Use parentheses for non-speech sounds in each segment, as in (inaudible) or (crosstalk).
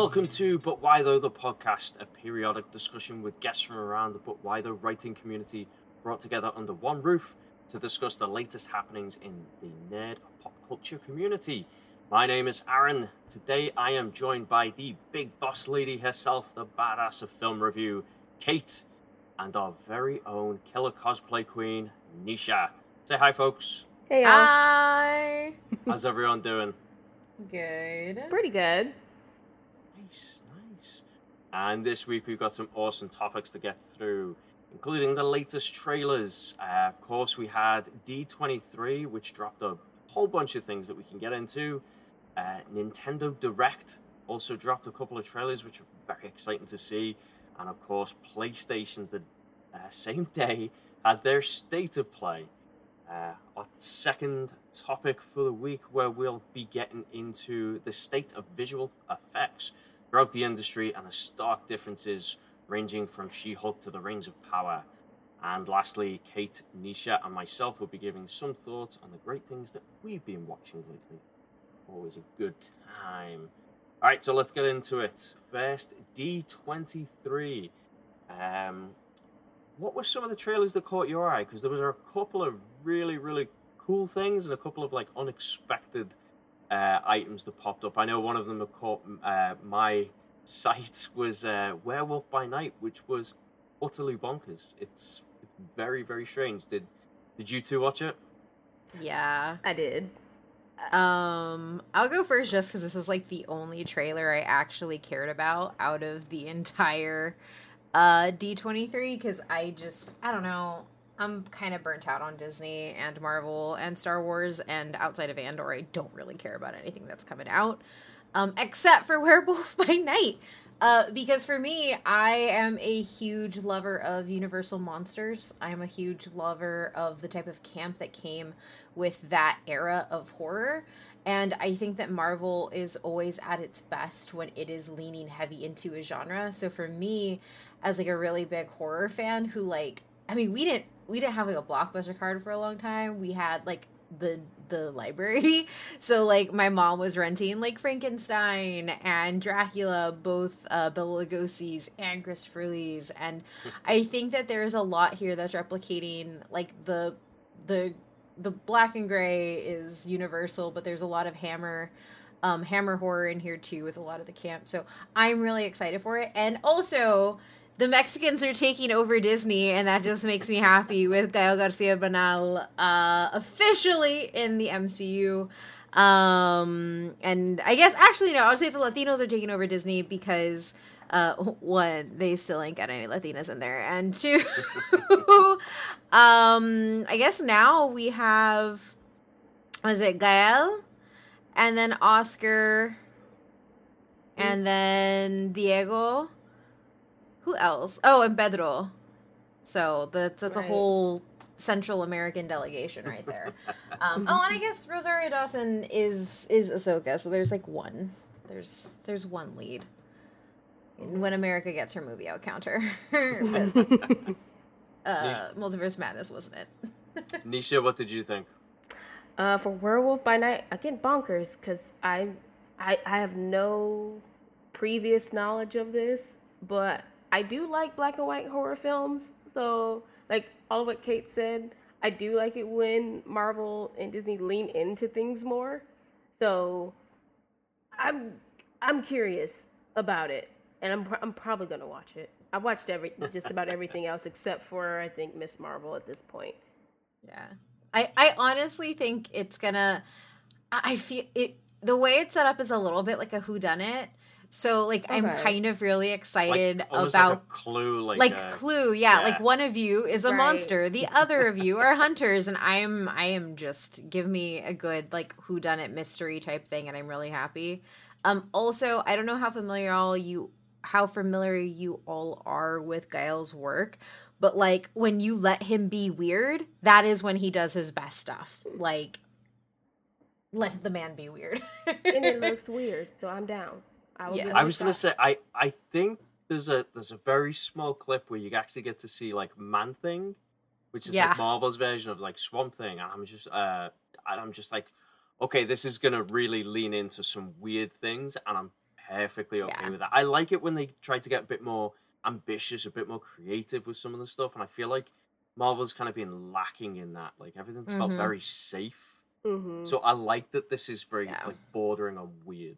Welcome to But Why Though, the podcast, a periodic discussion with guests from around the But Why Though writing community brought together under one roof to discuss the latest happenings in the nerd pop culture community. My name is Aaron. Today I am joined by the big boss lady herself, the badass of film review, Kate, and our very own killer cosplay queen, Nisha. Say hi, folks. Hey, y'all. Hi. How's everyone doing? Good. Pretty good. Nice, nice. And this week we've got some awesome topics to get through, including the latest trailers. Uh, of course, we had D23, which dropped a whole bunch of things that we can get into. Uh, Nintendo Direct also dropped a couple of trailers, which are very exciting to see. And of course, PlayStation, the uh, same (laughs) day, had their state of play. Uh, our second topic for the week, where we'll be getting into the state of visual effects throughout the industry and the stark differences ranging from She Hulk to the Rings of Power. And lastly, Kate, Nisha, and myself will be giving some thoughts on the great things that we've been watching lately. Always a good time. All right, so let's get into it. First, D23. Um, what were some of the trailers that caught your eye? Because there was a couple of really, really cool things and a couple of like unexpected uh, items that popped up. I know one of them caught uh, my (laughs) sight was uh, Werewolf by Night, which was utterly bonkers. It's, it's very, very strange. Did Did you two watch it? Yeah. I did. Um, I'll go first just because this is like the only trailer I actually cared about out of the entire uh D23 because I just I don't know. I'm kind of burnt out on Disney and Marvel and Star Wars, and outside of Andor, I don't really care about anything that's coming out, um, except for (laughs) Werewolf by Night. Uh, because for me, I am a huge lover of Universal monsters. I am a huge lover of the type of camp that came with that era of horror. And I think that Marvel is always at its best when it is leaning heavy into a genre. So for me, as like a really big horror fan who like I mean we didn't we didn't have like a blockbuster card for a long time. We had like the the library. (laughs) So like my mom was renting like Frankenstein and Dracula, both uh, Lugosi's and Christopher Lee's, and I think that there's a lot here that's replicating like the the the black and gray is universal, but there's a lot of hammer um hammer horror in here too with a lot of the camp. So I'm really excited for it. And also the Mexicans are taking over Disney, and that just makes me happy with Gael Garcia Bernal uh, officially in the MCU. Um, and I guess actually no, I would say the Latinos are taking over Disney because uh, one, they still ain't got any Latinas in there, and two, (laughs) um, I guess now we have was it Gael, and then Oscar, and then Diego who else? Oh, and Pedro. So that that's Right. a whole Central American delegation right there. um, oh, and I guess Rosario Dawson is is Ahsoka. So there's like one. There's there's one lead. When America gets her movie out, counter. (laughs) (laughs) uh, Multiverse Madness, wasn't it? (laughs) Nisha, what did you think? Uh, for Werewolf by Night, again bonkers because I, I, I have no previous knowledge of this, but I do like black and white horror films. So, like all of what Kate said, I do like it when Marvel and Disney lean into things more. So, I'm, I'm curious about it, and I'm, I'm probably gonna watch it. I've watched every (laughs) just about everything else except for I think Ms. Marvel at this point. Yeah. I, I honestly think it's gonna I I feel it the way it's set up is a little bit like a who done it. So like I'm kind of really excited Like, about like a clue, like, like uh, clue yeah, yeah. like one of you is a Right. monster the other of you are hunters and i'm i am just give me a good like who done it mystery type thing and i'm really happy um also i don't know how familiar all you how familiar you all are with Gael's work but like when you let him be weird that is when he does his best stuff like let the man be weird and it (laughs) looks weird, so I'm down. I, Yes. I was gonna say I I think there's a there's a very small clip where you actually get to see like Man Thing, which is Yeah. like Marvel's version of like Swamp Thing, and I'm just uh and I'm just like, okay, this is gonna really lean into some weird things, and I'm perfectly okay Yeah. with that. I like it when they try to get a bit more ambitious, a bit more creative with some of the stuff, and I feel like Marvel's kind of been lacking in that. Like everything's felt Mhm. very safe. Mm-hmm. So I like that this is very Yeah. like bordering on weird.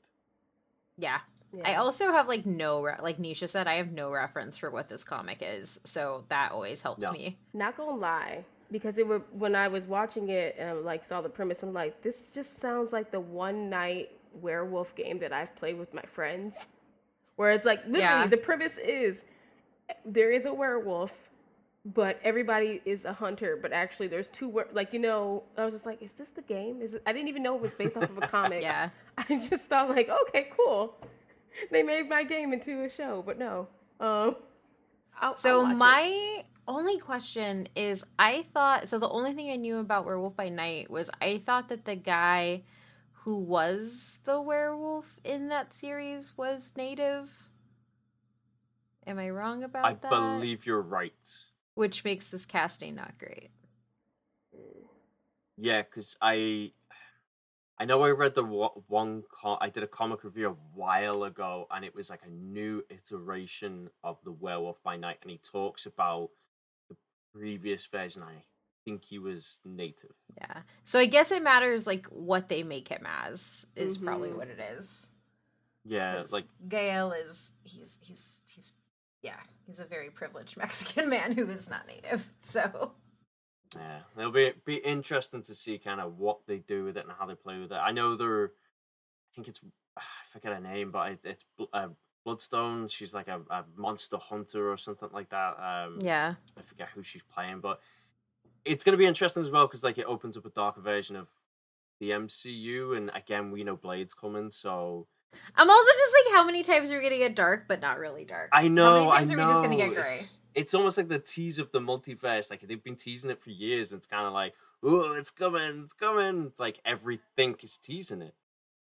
Yeah. Yeah. I also have like no re- like Nisha said I have no reference for what this comic is, so that always helps No. me. Not gonna lie, because it were when I was watching it and I like saw the premise, I'm like, this just sounds like the one night werewolf game that I've played with my friends, where it's like literally Yeah. the premise is there is a werewolf, but everybody is a hunter, but actually there's two wer- like you know I was just like, is this the game? Is it? I didn't even know it was based off of a (laughs) comic. Yeah. I just thought like, okay, cool. (laughs) They made my game into a show, but no. Um, I'll, So I'll watch it. my only question is I thought so the only thing I knew about Werewolf by Night was I thought that the guy who was the werewolf in that series was native. Am I wrong about I that? I believe you're right. Which makes this casting not great. Yeah, because I, I know I read the one. Com- I did a comic review a while ago, and it was like a new iteration of the Werewolf by Night, and he talks about the previous version. I think he was native. Yeah. So I guess it matters like what they make him as is probably Mhm. what it is. Yeah, like Gael is he's he's he's yeah, he's a very privileged (laughs) Mexican man who is not native. So Yeah, it'll be be interesting to see kind of what they do with it and how they play with it. I know they're, I think it's (sighs) I forget her name, but it, it's uh, Bloodstone. She's like a, a monster hunter or something like that. Um, yeah. I forget who she's playing, but it's gonna be interesting as well because like it opens up a darker version of the MCU, and again we know Blade's coming, so I'm also just like how many times are we gonna get dark but not really dark? I know. How many times I are know. we just gonna get gray? It's, it's almost like the tease of the multiverse. Like they've been teasing it for years, and it's kind of like, oh, it's coming, it's coming. It's like everything is teasing it.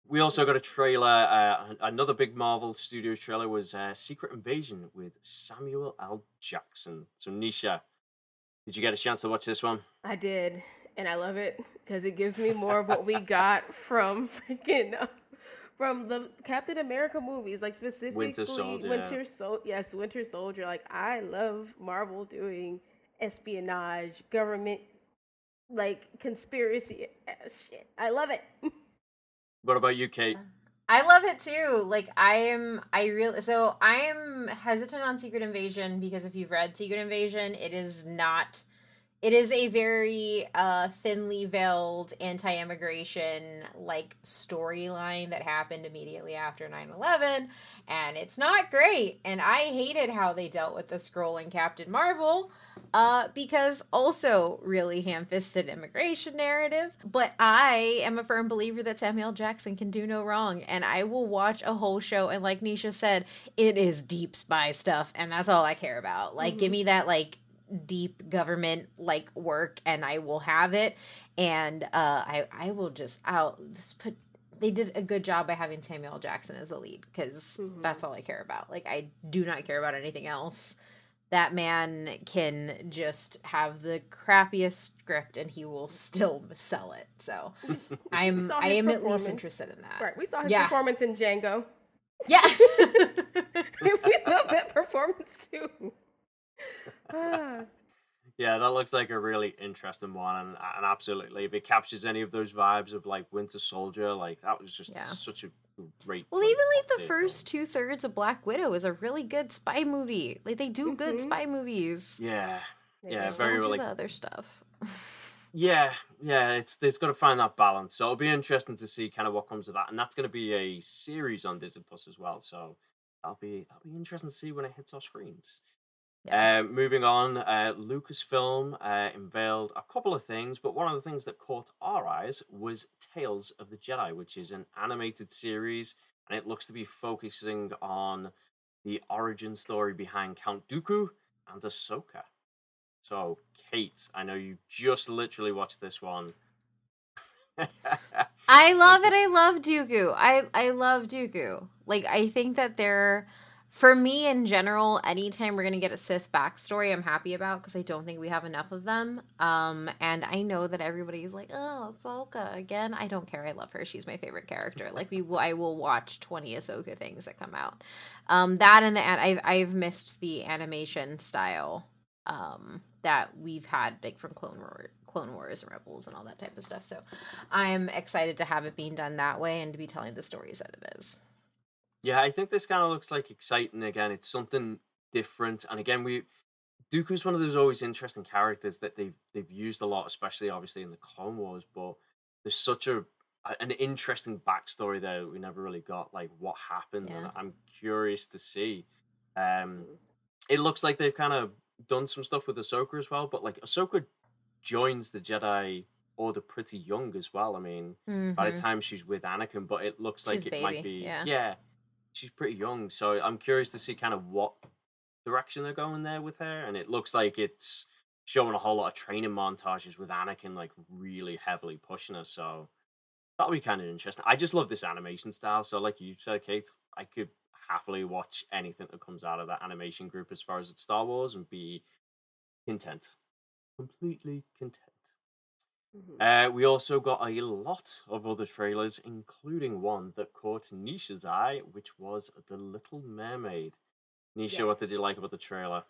We also got a trailer. Uh, another big Marvel Studios trailer was uh, Secret Invasion with Samuel L. Jackson. So Nisha, did you get a chance to watch this one? I did, and I love it because it gives me more of what we got from (laughs) freaking from the Captain America movies, like specifically Soldier, Winter Sol- Yes, Winter Soldier. Like I love Marvel doing espionage, government, like conspiracy uh, shit. I love it. What about you, Kate? I love it too. Like I am I really so I am hesitant on Secret Invasion because if you've read Secret Invasion, it is not it is a very uh thinly veiled anti-immigration like storyline that happened immediately after 9/11 and it's not great and I hated how they dealt with the Skrull in Captain Marvel uh, because also really ham-fisted immigration narrative. But I am a firm believer that Samuel Jackson can do no wrong, and I will watch a whole show. And like Nisha said, it is deep spy stuff, and that's all I care about. Like, give me that like deep government like work, and I will have it. And uh, I I will just I'll just put. They did a good job by having Samuel L. Jackson as the lead because that's all I care about. Like I do not care about anything else that man can just have the crappiest script and he will still sell it. So (laughs) I'm I am at least interested in that. Right, we saw his Yeah. performance in Django. Yeah. (laughs) we love that performance too. Ah, Yeah, that looks like a really interesting one, and, and absolutely, if it captures any of those vibes of like Winter Soldier, like that was just Yeah. such a great. well, even like the first two thirds of Black Widow is a really good spy movie. Like they do good Mhm. spy movies. Yeah, they Yeah, very do like- the other stuff. (laughs) yeah, yeah. It's it's got to find that balance. So it'll be interesting to see kind of what comes of that, and that's going to be a series on Disney Plus as well. So that'll be that'll be interesting to see when it hits our screens. Yeah. Um, moving on, uh, Lucasfilm uh, unveiled a couple of things, but one of the things that caught our eyes was Tales of the Jedi, which is an animated series, and it looks to be focusing on the origin story behind Count Dooku and Ahsoka. So, Kate, I know you just literally watched this one. I (laughs) love it. I love Dooku. I I love Dooku. Like I think that they're for me in general, anytime we're gonna get a Sith backstory, I'm happy about because I don't think we have enough of them. Um, and I know that everybody's like, "Oh, Ahsoka again." I don't care. I love her. She's my favorite character. Like we, I will watch 20 Ahsoka things that come out. Um, that and the I've I've missed the animation style um that we've had like from Clone Wars, Clone Wars and Rebels and all that type of stuff. So I'm excited to have it being done that way and to be telling the stories that it is. Yeah, I think this kind of looks like exciting again. It's something different, and again, we Dooku's one of those always interesting characters that they've they've used a lot, especially obviously in the Clone Wars. But there's such a an interesting backstory there that we never really got, like what happened. Yeah. And I'm curious to see. Um, it looks like they've kind of done some stuff with Ahsoka as well, but like Ahsoka joins the Jedi Order pretty young as well. I mean, by the Mhm. time she's with Anakin, but it looks like She's it might baby, be yeah. She's pretty young, so I'm curious to see kind of what direction they're going there with her, and it looks like it's showing a whole lot of training montages with Anakin like really heavily pushing her, so that'll be kind of interesting. I just love this animation style, so like you said, Kate, I could happily watch anything that comes out of that animation group as far as it's Star Wars and be content, completely content. Mhm. Uh, we also got a lot of other trailers, including one that caught Nisha's eye, which was The Little Mermaid. Nisha, Yes. what did you like about the trailer?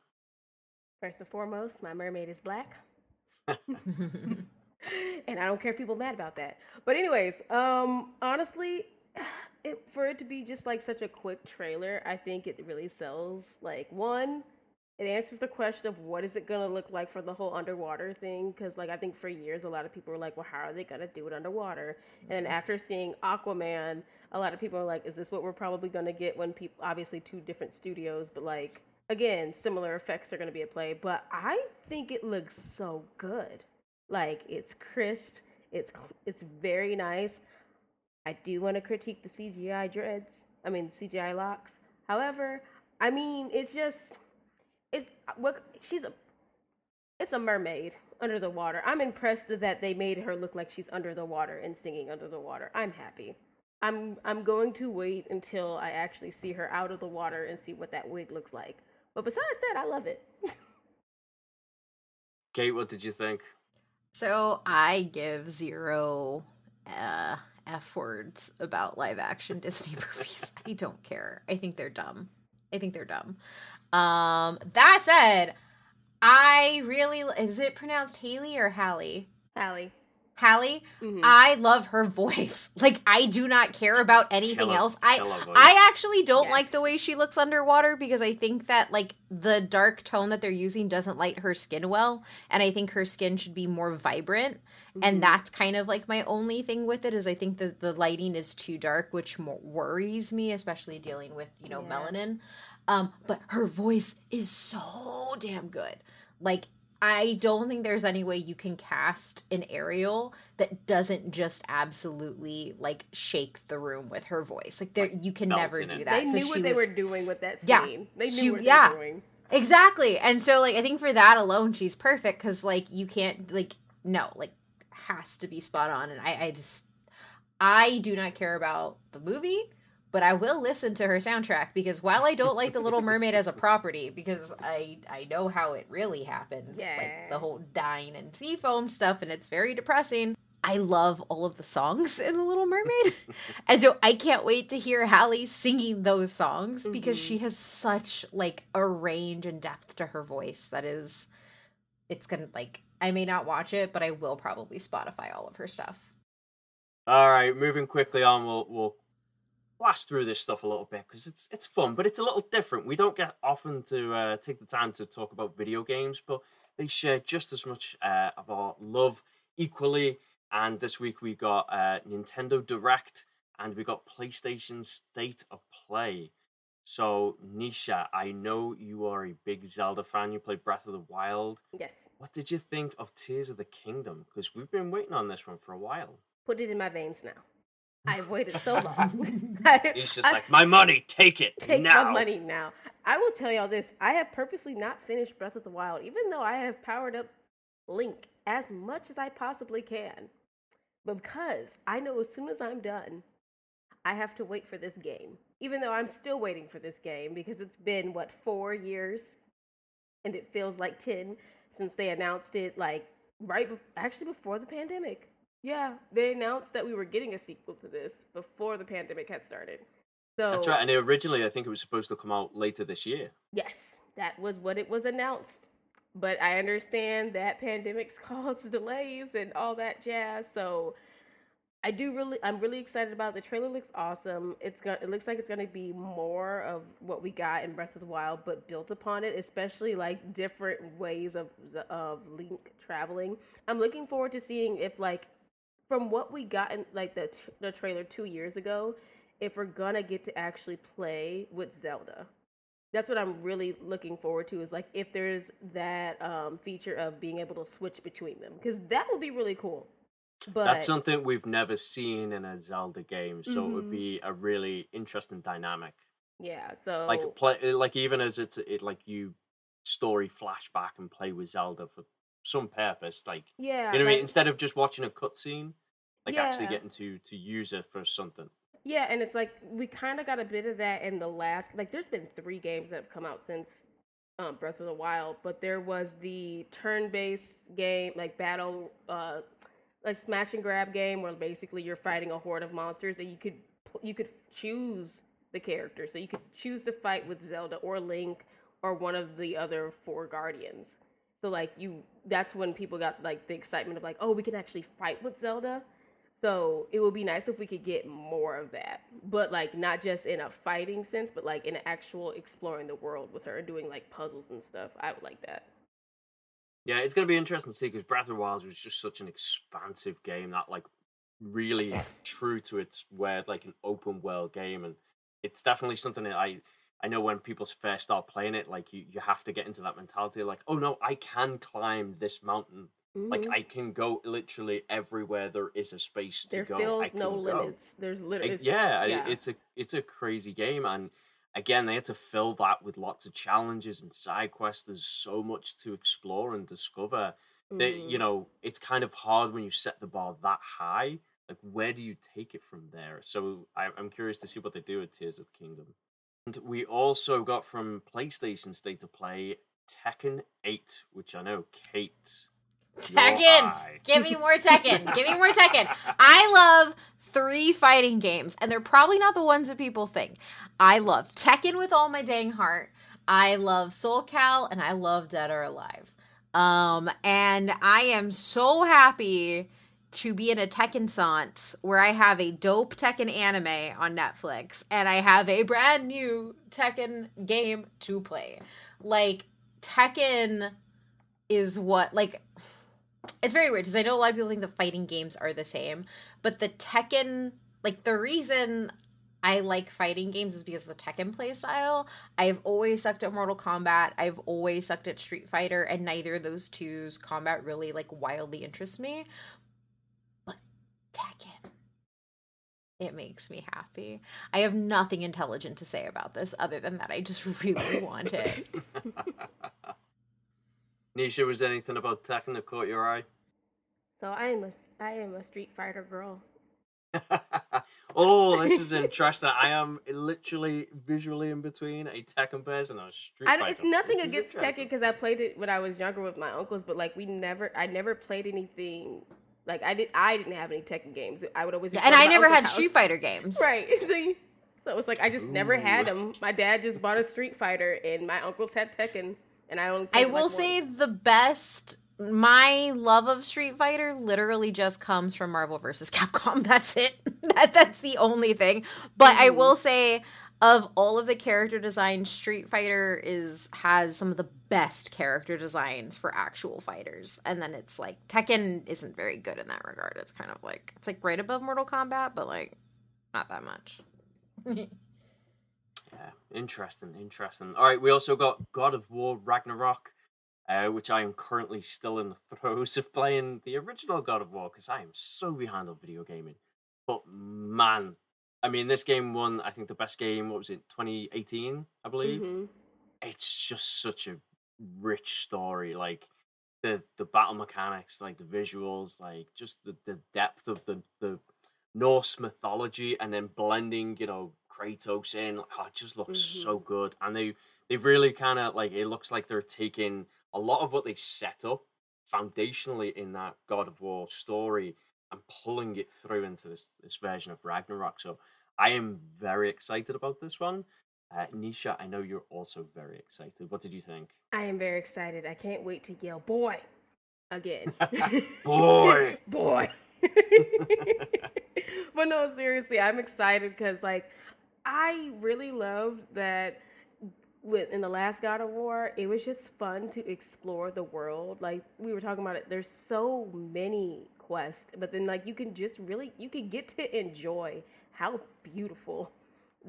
First and foremost, my mermaid is black. (laughs) (laughs) and I don't care if people mad about that. But anyways, um, honestly, (sighs) it for it to be just like such a quick trailer, I think it really sells. Like one, it answers the question of what is it gonna look like for the whole underwater thing? Because like I think for years a lot of people were like, well, how are they gonna do it underwater? And then after seeing Aquaman, a lot of people are like, is this what we're probably gonna get when people? Obviously, two different studios, but like again, similar effects are gonna be at play. But I think it looks so good. Like it's crisp. It's it's very nice. I do want to critique the CGI dreads. I mean CGI locks. However, I mean it's just it's what she's a it's a mermaid under the water. I'm impressed that they made her look like she's under the water and singing under the water. I'm happy. I'm I'm going to wait until I actually see her out of the water and see what that wig looks like. But besides that, I love it. (laughs) Kate, what did you think? So I give zero uh, f words about live action (laughs) Disney movies. I don't care. I think they're dumb. I think they're dumb. Um, that said, I really is it pronounced Haley or Hallie? Hallie. Hallie. Mhm. I love her voice. (laughs) Like I do not care about anything Killer- else. I. I actually don't Yes. like the way she looks underwater because I think that like the dark tone that they're using doesn't light her skin well, and I think her skin should be more vibrant. Mhm. And that's kind of like my only thing with it is I think that the lighting is too dark, which worries me, especially dealing with you know Yeah. melanin. Um, but her voice is so damn good. Like I don't think there's any way you can cast an Ariel that doesn't just absolutely like shake the room with her voice. Like there, you can melt never in it. do that. They So knew she what they was- were doing with that scene. Yeah. They knew She- what yeah. they were doing. Exactly. And so like I think for that alone she's perfect cuz like you can't like no, like has to be spot on and I I just I do not care about the movie, but I will listen to her soundtrack because while I don't like The Little Mermaid as a property because I I know how it really happens, like the whole dying and sea foam stuff and it's very depressing. I love all of the songs in The Little Mermaid. (laughs) and so I can't wait to hear Halle singing those songs because she mm-hmm. has such like a range and depth to her voice that is it's gonna like I may not watch it, but I will probably Spotify all of her stuff. All right, moving quickly on, we'll we'll blast through this stuff a little bit because it's it's fun, but it's a little different. We don't get often to uh, take the time to talk about video games, but they share just as much uh, of our love equally. And this week we got uh, Nintendo Direct and we got PlayStation State of Play. So Nisha, I know you are a big Zelda fan. You played Breath of the Wild. Yes. What did you think of Tears of the Kingdom? Because we've been waiting on this one for a while. Put it in my veins now. I've waited so long. (laughs) I- He's just I- like, my money, take it take now. my money now. I will tell y'all this. I have purposely not finished Breath of the Wild, even though I have powered up Link as much as I possibly can. Because I know as soon as I'm done, I have to wait for this game. Even though I'm still waiting for this game because it's been what 4 years and it feels like 10 since they announced it like right be- actually before the pandemic. Yeah, they announced that we were getting a sequel to this before the pandemic had started. So That's right. And originally, I think it was supposed to come out later this year. Yes, that was what it was announced. But I understand that pandemics (laughs) caused delays and all that jazz. So I do really I'm really excited about it. the trailer looks awesome. It's going it looks like it's going to be more of what we got in Breath of the Wild but built upon it, especially like different ways of of Link traveling. I'm looking forward to seeing if like from what we got in like the the trailer 2 years ago, if we're going to get to actually play with Zelda that's what I'm really looking forward to is like if there's that um, feature of being able to switch between them because that would be really cool. But That's something we've never seen in a Zelda game, so it would Mhm. be a really interesting dynamic. yeah, so Like play, like even as it's it like you story flashback and play with Zelda for some purpose, like yeah, you know what I mean. Instead of just watching a cutscene, like actually getting to to use it for something. Yeah, and it's like we kind of got a bit of that in the last. Like, there's been three games that have come out since um, Breath of the Wild, but there was the turn-based game, like battle, uh, like smash and grab game, where basically you're fighting a horde of monsters, and you could you could choose the character, so you could choose to fight with Zelda or Link or one of the other four guardians. So like you, that's when people got like the excitement of like, oh, we can actually fight with Zelda. So it would be nice if we could get more of that, but like not just in a fighting sense, but like in actual exploring the world with her and doing like puzzles and stuff. I would like that. Yeah, it's gonna be interesting to see because Breath of the Wild was just such an expansive game that like really true to its word, like an open world game, and it's definitely something that I I know when people first start playing it, like you you have to get into that mentality, like oh no, I can climb this mountain, like Mhm. I can go literally everywhere there is a space to there go. feels I no go. limits. There's Like, literally yeah, I- yeah. it's a it's a crazy game, and again, they had to fill that with lots of challenges and side quests. There's so much to explore and discover. That you Mhm. know, it's kind of hard when you set the bar that high. Like, where do you take it from there? So I, I'm curious to see what they do with Tears of the Kingdom. And we also got from PlayStation State of Play Tekken 8, which I know Kate. Tekken! Give me more Tekken. Give me more Tekken. (laughs) I love three fighting games, and they're probably not the ones that people think. I love Tekken with all my dang heart. I love Soul Cal, and I love Dead or Alive. Um, and I am so happy to be in a Tekken Sans where I have a dope Tekken anime on Netflix and I have a brand new Tekken game to play. Like Tekken is what like it's very weird because I know a lot of people think the fighting games are the same, but the Tekken like the reason I like fighting games is because of the Tekken playstyle. I've always sucked at Mortal Kombat. I've always sucked at Street Fighter, and neither of those two's combat really like wildly interests me. But Tekken, it makes me happy. I have nothing intelligent to say about this other than that I just really want it. (laughs) Nisha, was there anything about Tekken that caught your eye? So I am a I am a Street Fighter girl. (laughs) oh, this is interesting. I am literally visually in between a Tekken person and a Street I, Fighter. it's nothing This against Tekken because I played it when I was younger with my uncles, but like we never, I never played anything. Like I did, I didn't have any Tekken games. I would always. Yeah, and I never had house. Street Fighter games. Right. (laughs) See, so it's like I just never had them. My dad just bought a Street Fighter, and my uncles had Tekken, and I only. I played it, like, will say once. the best. My love of Street Fighter literally just comes from Marvel vs. Capcom. (laughs) That's it. (laughs) that that's the only thing. But I Mhm. will say, of all of the character designs, Street Fighter is has some of the best character designs for actual fighters. And then it's like Tekken isn't very good in that regard. It's kind of like it's like right above Mortal Kombat, but like not that much. (laughs) Yeah, interesting, interesting. All right, we also got God of War Ragnarok, uh, which I am currently still in the (laughs) throes of playing the original God of War because I am so behind on video gaming. But man, I mean, this game won, I think, the best game, what was it, 2018, I believe? Mhm. It's just such a rich story. Like, the, the battle mechanics, like the visuals, like just the, the depth of the, the Norse mythology and then blending, you know, Kratos in. Oh, it just looks Mhm. so good. And they they've really kind of like it looks like they're taking a lot of what they set up foundationally in that God of War story and pulling it through into this this version of Ragnarok. So I am very excited about this one. Uh, Nisha, I know you're also very excited. What did you think? I am very excited. I can't wait to yell boy again. (laughs) (laughs) Boy. boy. (laughs) but no, seriously, I'm excited because like I really loved that with in the last God of War, it was just fun to explore the world. Like we were talking about it, there's so many quests, but then like you can just really you can get to enjoy how beautiful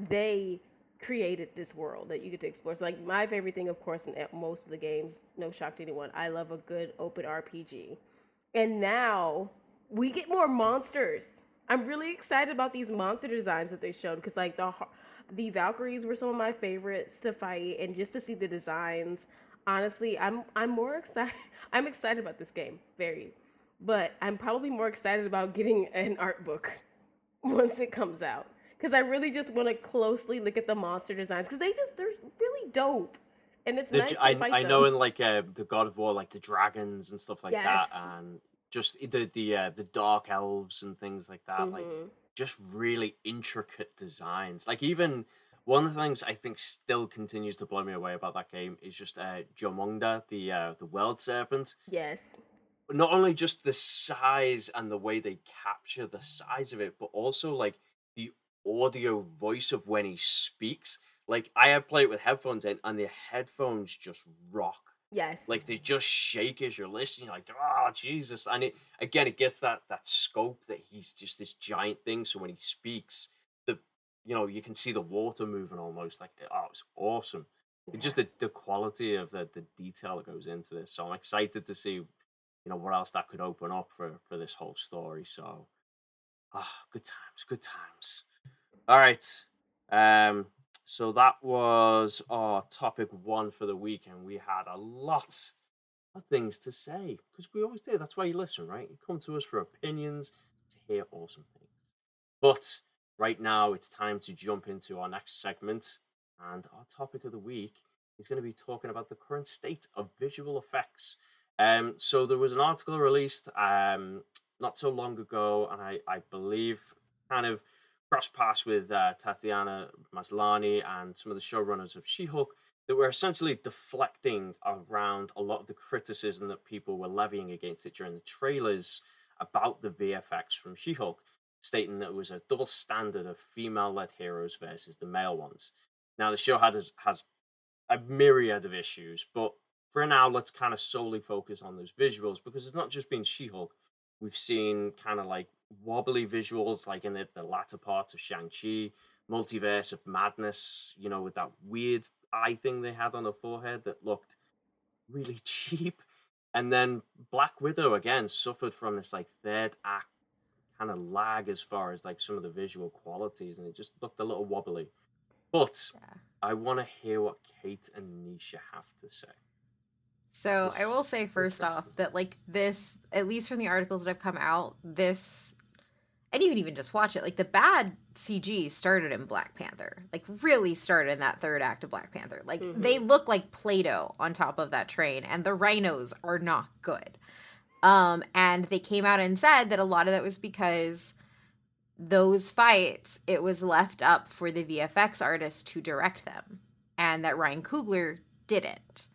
they created this world that you get to explore. So like my favorite thing, of course, in most of the games, no shock to anyone, I love a good open RPG. And now we get more monsters. I'm really excited about these monster designs that they showed because like the the Valkyries were some of my favorites to fight, and just to see the designs. Honestly, I'm I'm more excited. (laughs) I'm excited about this game, very, but I'm probably more excited about getting an art book (laughs) once it comes out because I really just want to closely look at the monster designs because they just they're really dope, and it's The nice I, I know in like uh, the God of War, like the dragons and stuff like that, and just the the uh, the dark elves and things like that. Like Mhm. just really intricate designs. Like even one of the things I think still continues to blow me away about that game is just uh, Jormungandr, the uh, the world serpent. Yes. Not only just the size and the way they capture the size of it, but also like the audio voice of when he speaks. Like I have played it with headphones in, and the headphones just rock. Yes. Like they just shake as you're listening. You're like, oh Jesus! And it again, it gets that that scope that he's just this giant thing. So when he speaks, the you know you can see the water moving almost. Like oh, it's awesome. It's just the, the quality of the the detail that goes into this. So I'm excited to see, you know, what else that could open up for for this whole story. So, ah, good times, good times. All right. Um, so that was our topic one for the week, and we had a lot of things to say because we always do. That's why you listen, right? You come to us for opinions to hear awesome things. But right now, it's time to jump into our next segment, and our topic of the week is going to be talking about the current state of visual effects. Um, so there was an article released um, not so long ago, and I, I believe kind of cross paths with uh, Tatiana Maslany and some of the showrunners of She-Hulk that were essentially deflecting around a lot of the criticism that people were levying against it during the trailers about the VFX from She-Hulk, stating that it was a double standard of female-led heroes versus the male ones. Now the show has has a myriad of issues, but for now, let's kind of solely focus on those visuals because it's not just been She-Hulk. We've seen kind of like wobbly visuals, like in the, the latter parts of Shang-Chi, Multiverse of Madness, you know, with that weird eye thing they had on the forehead that looked really (laughs) cheap. And then Black Widow again suffered from this like third act kind of lag as far as like some of the visual qualities, and it just looked a little wobbly. But Yeah. I want to hear what Kate and Nisha have to say. So I will say first off that like this, at least from the articles that have come out, this, and you can even just watch it. Like the bad CG started in Black Panther, like really started in that third act of Black Panther. Like they look like Play-Doh on top of that train, and the rhinos are not good. Um, and they came out and said that a lot of that was because those fights, it was left up for the VFX artist to direct them, and that Ryan Coogler didn't.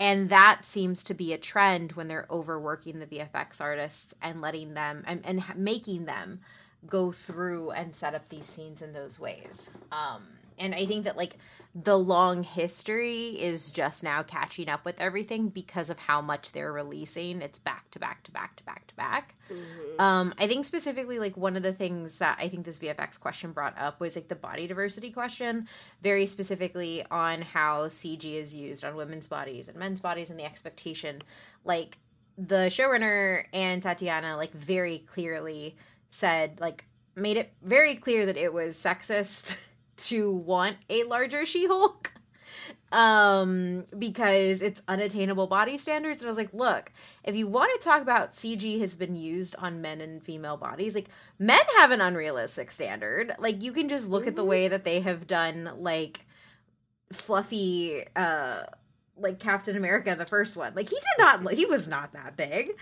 And that seems to be a trend when they're overworking the VFX artists and letting them and, and making them go through and set up these scenes in those ways. Um, and I think that like the long history is just now catching up with everything because of how much they're releasing. It's back to back to back to back to back. Um, I think specifically like one of the things that I think this VFX question brought up was like the body diversity question, very specifically on how CG is used on women's bodies and men's bodies and the expectation. Like the showrunner and Tatiana like very clearly said like made it very clear that it was sexist (laughs) to want a larger She-Hulk (laughs) um because it's unattainable body standards. And i was like look if you want to talk about cg has been used on men and female bodies like men have an unrealistic standard. Like you can just look at the way that they have done like fluffy uh like captain america the first one. Like he did not he was not that big.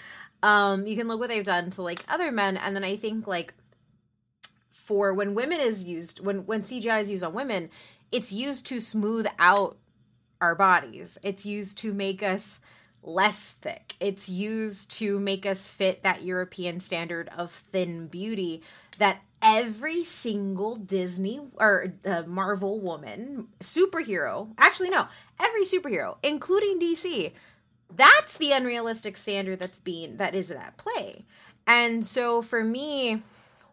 Um you can look what they've done to like other men. And then i think like for when women is used when when cgi is used on women it's used to smooth out our bodies. It's used to make us less thick. It's used to make us fit that European standard of thin beauty that every single Disney or uh, Marvel woman, superhero, actually, no, every superhero, including DC, that's the unrealistic standard that's being that is at play. And so for me,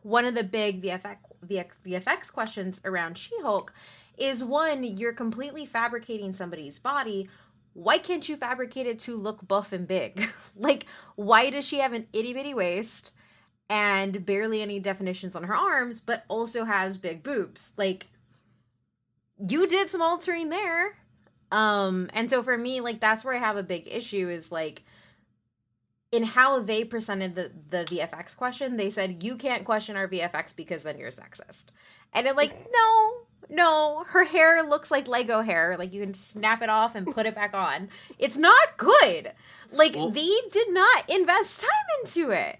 one of the big VFX VFX questions around She-Hulk is one, you're completely fabricating somebody's body. Why can't you fabricate it to look buff and big? (laughs) like, why does she have an itty bitty waist and barely any definitions on her arms, but also has big boobs? Like, you did some altering there. Um, and so for me, like, that's where I have a big issue is like, in how they presented the the VFX question, they said you can't question our VFX because then you're sexist. And I'm like, no, no, her hair looks like Lego hair. Like you can snap it off and put it back on. It's not good. Like well, they did not invest time into it.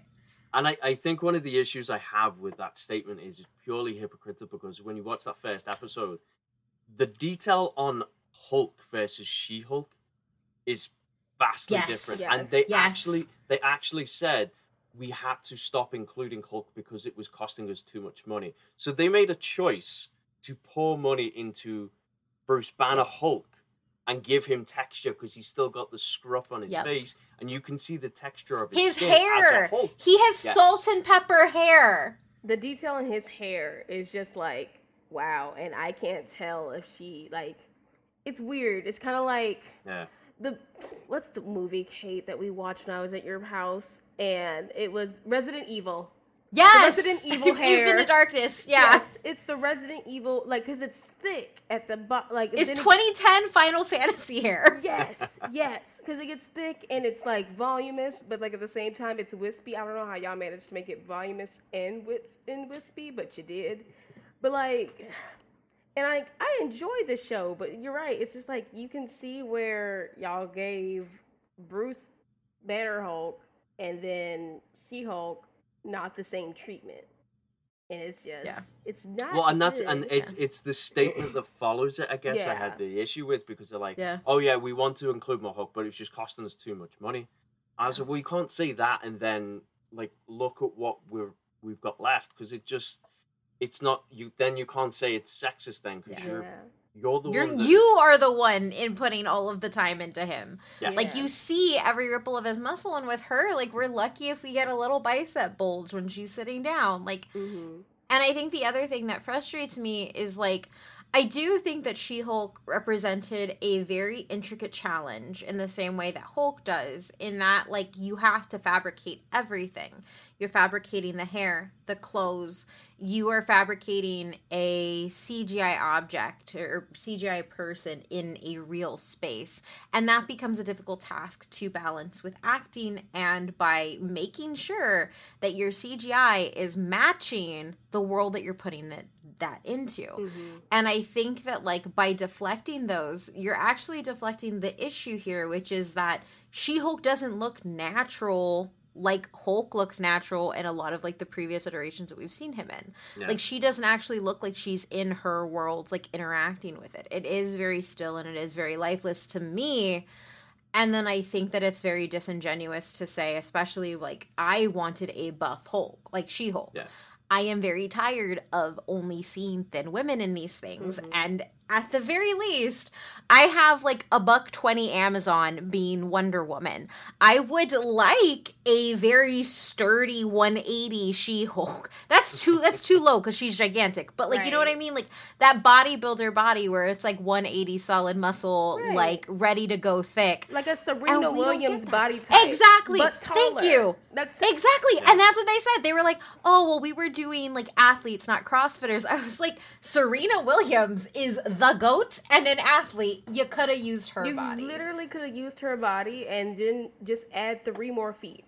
And I, I think one of the issues I have with that statement is purely hypocritical because when you watch that first episode, the detail on Hulk versus She Hulk is vastly yes. different. Yes. And they yes. actually they actually said we had to stop including Hulk because it was costing us too much money. So they made a choice to pour money into Bruce Banner Hulk and give him texture because he's still got the scruff on his yep. face and you can see the texture of his, his hair. He has yes. salt and pepper hair. The detail in his hair is just like wow, and I can't tell if she like. It's weird. It's kind of like yeah. The what's the movie Kate that we watched when I was at your house and it was Resident Evil. Yes, (laughs) the Resident Evil hair. Infinite Darkness. Yeah, yes, it's the Resident Evil like because it's thick at the bottom. Like it's 2010 it, Final Fantasy hair. (laughs) Yes, yes, because it gets thick and it's like voluminous, but like at the same time it's wispy. I don't know how y'all managed to make it voluminous and whips and wispy, but you did. But like, and I I enjoy the show, but you're right. It's just like you can see where y'all gave Bruce Banner Hulk and then She Hulk not the same treatment and it's just yeah. it's not well and that's good. and it's it's the statement that follows it i guess yeah. i had the issue with because they're like yeah. oh yeah we want to include more Hulk, but it's just costing us too much money i was like well you can't say that and then like look at what we're we've got left because it just it's not you then you can't say it's sexist then because you're you're the You're, one. That... You are the one in putting all of the time into him. Yeah. Like you see every ripple of his muscle, and with her, like we're lucky if we get a little bicep bulge when she's sitting down. Like, mm-hmm. and I think the other thing that frustrates me is like. I do think that She Hulk represented a very intricate challenge in the same way that Hulk does, in that, like, you have to fabricate everything. You're fabricating the hair, the clothes, you are fabricating a CGI object or CGI person in a real space. And that becomes a difficult task to balance with acting and by making sure that your CGI is matching the world that you're putting it, that into. Mm-hmm. And I think that, like, by deflecting those, you're actually deflecting the issue here, which is that She Hulk doesn't look natural like Hulk looks natural in a lot of like the previous iterations that we've seen him in. Yeah. Like she doesn't actually look like she's in her worlds, like interacting with it. It is very still and it is very lifeless to me. And then I think that it's very disingenuous to say, especially like I wanted a buff Hulk, like She Hulk. Yeah. I am very tired of only seeing thin women in these things. Mm-hmm. And at the very least, I have like a buck 20 Amazon being Wonder Woman. I would like a very sturdy 180 She-Hulk. (laughs) That's too that's too low cuz she's gigantic. But like right. you know what I mean? Like that bodybuilder body where it's like 180 solid muscle right. like ready to go thick. Like a Serena Williams body type. Exactly. Thank you. That's Exactly. And that's what they said. They were like, "Oh, well we were doing like athletes, not CrossFitters." (laughs) I was like, "Serena Williams is the goat and an athlete, you could have used her you body. literally could have used her body and then just add three more feet.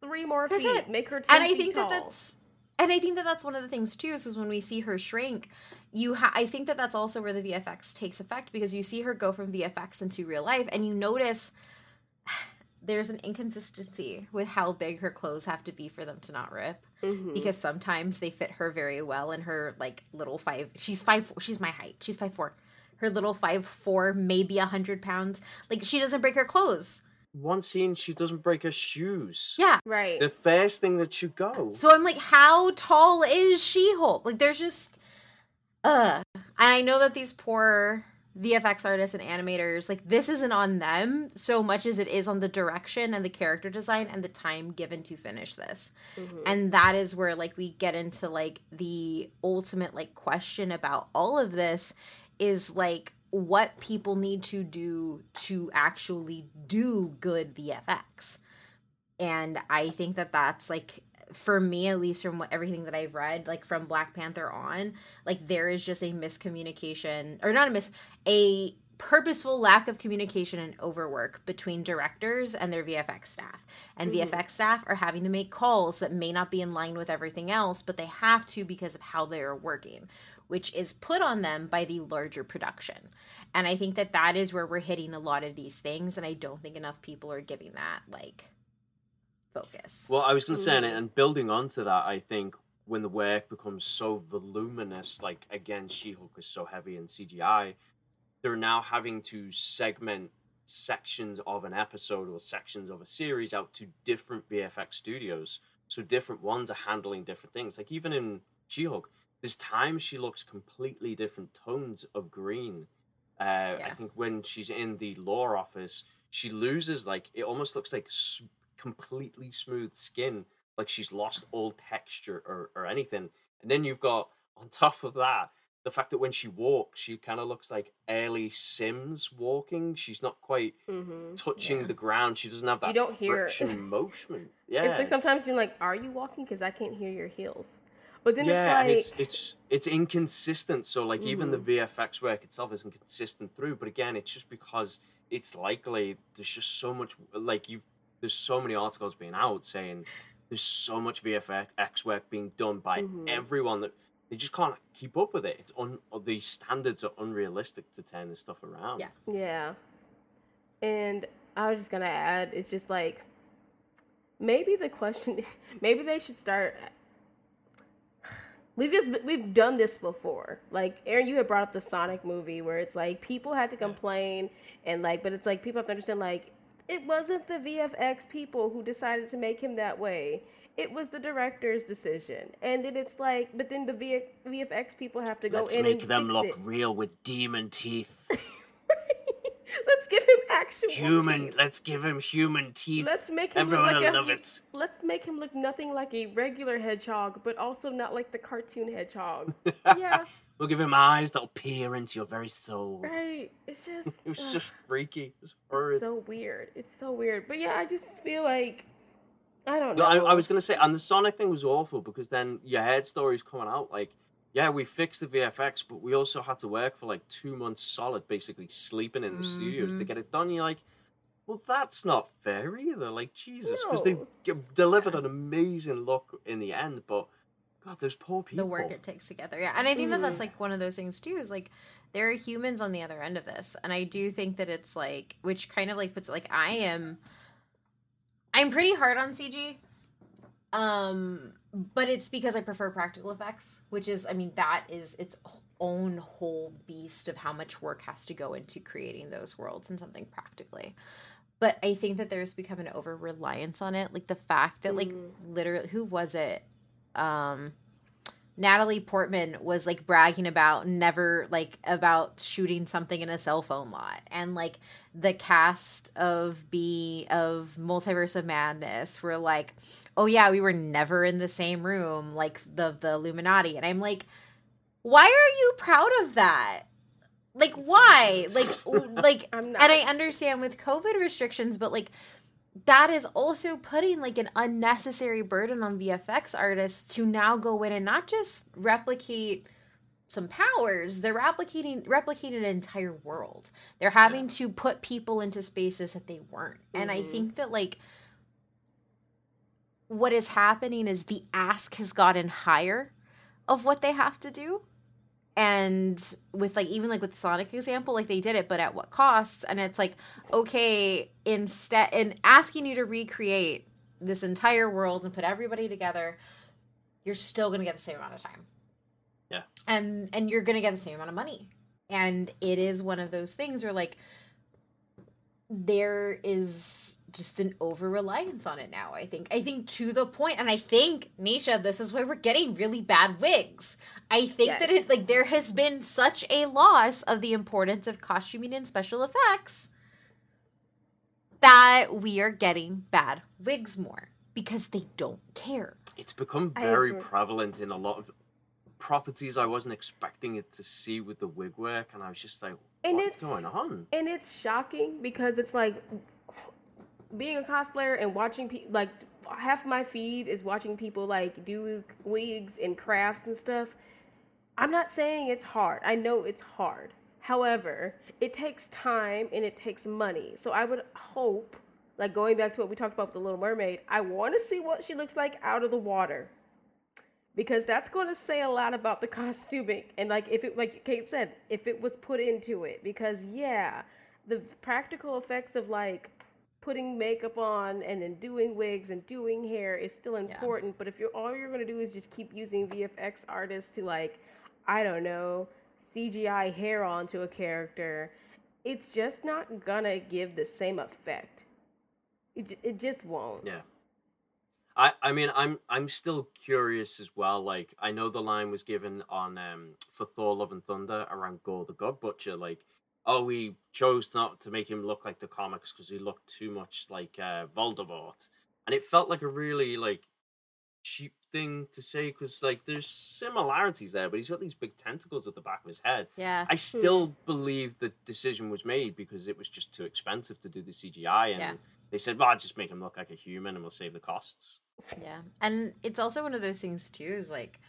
Three more That's feet. it. Make her 10 and I think tall. that that's and I think that that's one of the things too is 'cause when we see her shrink, you ha- I think that that's also where the VFX takes effect because you see her go from VFX into real life and you notice there's an inconsistency with how big her clothes have to be for them to not rip Mhm. because sometimes they fit her very well and her like little five she's five four, she's my height she's five four her little five four maybe a hundred pounds like she doesn't break her clothes One scene, she doesn't break her shoes. yeah right. The first thing that you go. So I'm like, how tall is She Hulk? Like, there's just, uh. And I know that these poor VFX artists and animators, like, this isn't on them so much as it is on the direction and the character design and the time given to finish this. Mm-hmm. And that is where, like, we get into, like, the ultimate, like, question about all of this is, like, what people need to do to actually do good VFX and i think that that's like for me at least from what everything that i've read like from black panther on like there is just a miscommunication or not a mis a purposeful lack of communication and overwork between directors and their vfx staff. And mm-hmm. vfx staff are having to make calls that may not be in line with everything else but they have to because of how they are working which is put on them by the larger production. And i think that that is where we're hitting a lot of these things and i don't think enough people are giving that like focus. Well, I was going to say, and, Mm. and building onto that, I think when the work becomes so voluminous, like again, She Hulk is so heavy in CGI, they're now having to segment sections of an episode or sections of a series out to different VFX studios. So different ones are handling different things. Like even in She Hulk, there's times she looks completely different tones of green. Uh, I think when she's in the law office, she loses like it almost looks like completely smooth skin, like she's lost all texture or, or anything. And then you've got on top of that the fact that when she walks, she kind of looks like early Sims walking. She's not quite hmm touching Yeah. the ground. She doesn't have that You don't hear (laughs) motion. Yeah, it's like sometimes you're like, are you walking? Because I can't hear your heels. But then yeah, and it's it's like, it's it's inconsistent. So like even the Mhm. VFX work itself isn't consistent through. But again, it's just because it's likely there's just so much like you there's so many articles being out saying there's so much VFX work being done by Mhm. everyone that they just can't keep up with it. It's un the standards are unrealistic to turn this stuff around. Yeah. yeah. And I was just gonna add, it's just like maybe the question, (laughs) maybe they should start. We've just we've done this before. Like Aaron, you had brought up the Sonic movie where it's like people had to complain and like, but it's like people have to understand like it wasn't the VFX people who decided to make him that way. It was the director's decision, and then it's like, but then the v- VFX people have to go Let's in make and them fix look it. real with demon teeth. (laughs) Let's give him actual Human. teeth. Let's give him human teeth. Let's make him Everyone look like will a, love it. Let's make him look nothing like a regular hedgehog, but also not like the cartoon hedgehog. (laughs) yeah. We'll give him eyes that'll peer into your very soul. right? It's (laughs) just It was ugh, just freaky. It was horrid. so weird. It's so weird. But yeah, I just feel like I don't No, know. I, I was gonna say, and the Sonic thing was awful because then you heard stories coming out like, yeah, we fixed the VFX, but we also had to work for like two months solid, basically sleeping in the studios to Mhm. get it done. You're like, well, that's not fair either. Like Jesus, because they g- delivered an amazing look in the end, but God, those poor people. The work it takes together. Yeah. And I think that that's like one of those things too is like there are humans on the other end of this. And I do think that it's like which kind of like puts like I am I'm pretty hard on CG. Um but it's because I prefer practical effects, which is I mean that is its own whole beast of how much work has to go into creating those worlds and something practically. But I think that there's become an over reliance on it. Like the fact that like Mm. literally who was it? Um Natalie Portman was like bragging about never like about shooting something in a cell phone lot and like the cast of B of Multiverse of Madness were like, "Oh yeah, we were never in the same room like the the Illuminati." And I'm like, "Why are you proud of that?" Like why? Like like (laughs) I'm not. and I understand with COVID restrictions, but like that is also putting like an unnecessary burden on VFX artists to now go in and not just replicate some powers, they're replicating replicating an entire world. They're having yeah. to put people into spaces that they weren't. Mm-hmm. And I mm-hmm. think that like what is happening is the ask has gotten higher of what they have to do. And with like even like with Sonic example, like they did it, but at what costs? And it's like, okay, instead in asking you to recreate this entire world and put everybody together, you're still gonna get the same amount of time yeah. And and you're going to get the same amount of money. And it is one of those things where like there is just an over reliance on it now. I think. I think to the point, and I think Nisha, this is why we're getting really bad wigs. I think yes. that it like there has been such a loss of the importance of costuming and special effects that we are getting bad wigs more because they don't care. It's become very prevalent in a lot of properties I wasn't expecting it to see with the wig work, and I was just like, "What's going on?" And it's shocking because it's like being a cosplayer and watching people like half my feed is watching people like do wigs and crafts and stuff. I'm not saying it's hard. I know it's hard. However, it takes time and it takes money. So I would hope, like going back to what we talked about with the Little Mermaid, I want to see what she looks like out of the water because that's going to say a lot about the (laughs) costuming and like if it like kate said if it was put into it because yeah the practical effects of like putting makeup on and then doing wigs and doing hair is still important yeah. but if you're all you're going to do is just keep using vfx artists to like i don't know cgi hair onto a character it's just not gonna give the same effect it, it just won't yeah I, I mean I'm I'm still curious as well. Like I know the line was given on um for Thor Love and Thunder around Gorr the God Butcher, like, oh we chose not to make him look like the comics because he looked too much like uh Voldemort. And it felt like a really like cheap thing to say because like there's similarities there, but he's got these big tentacles at the back of his head. Yeah. I still believe the decision was made because it was just too expensive to do the CGI and yeah. they said, Well, I'll just make him look like a human and we'll save the costs. Yeah. And it's also one of those things too is like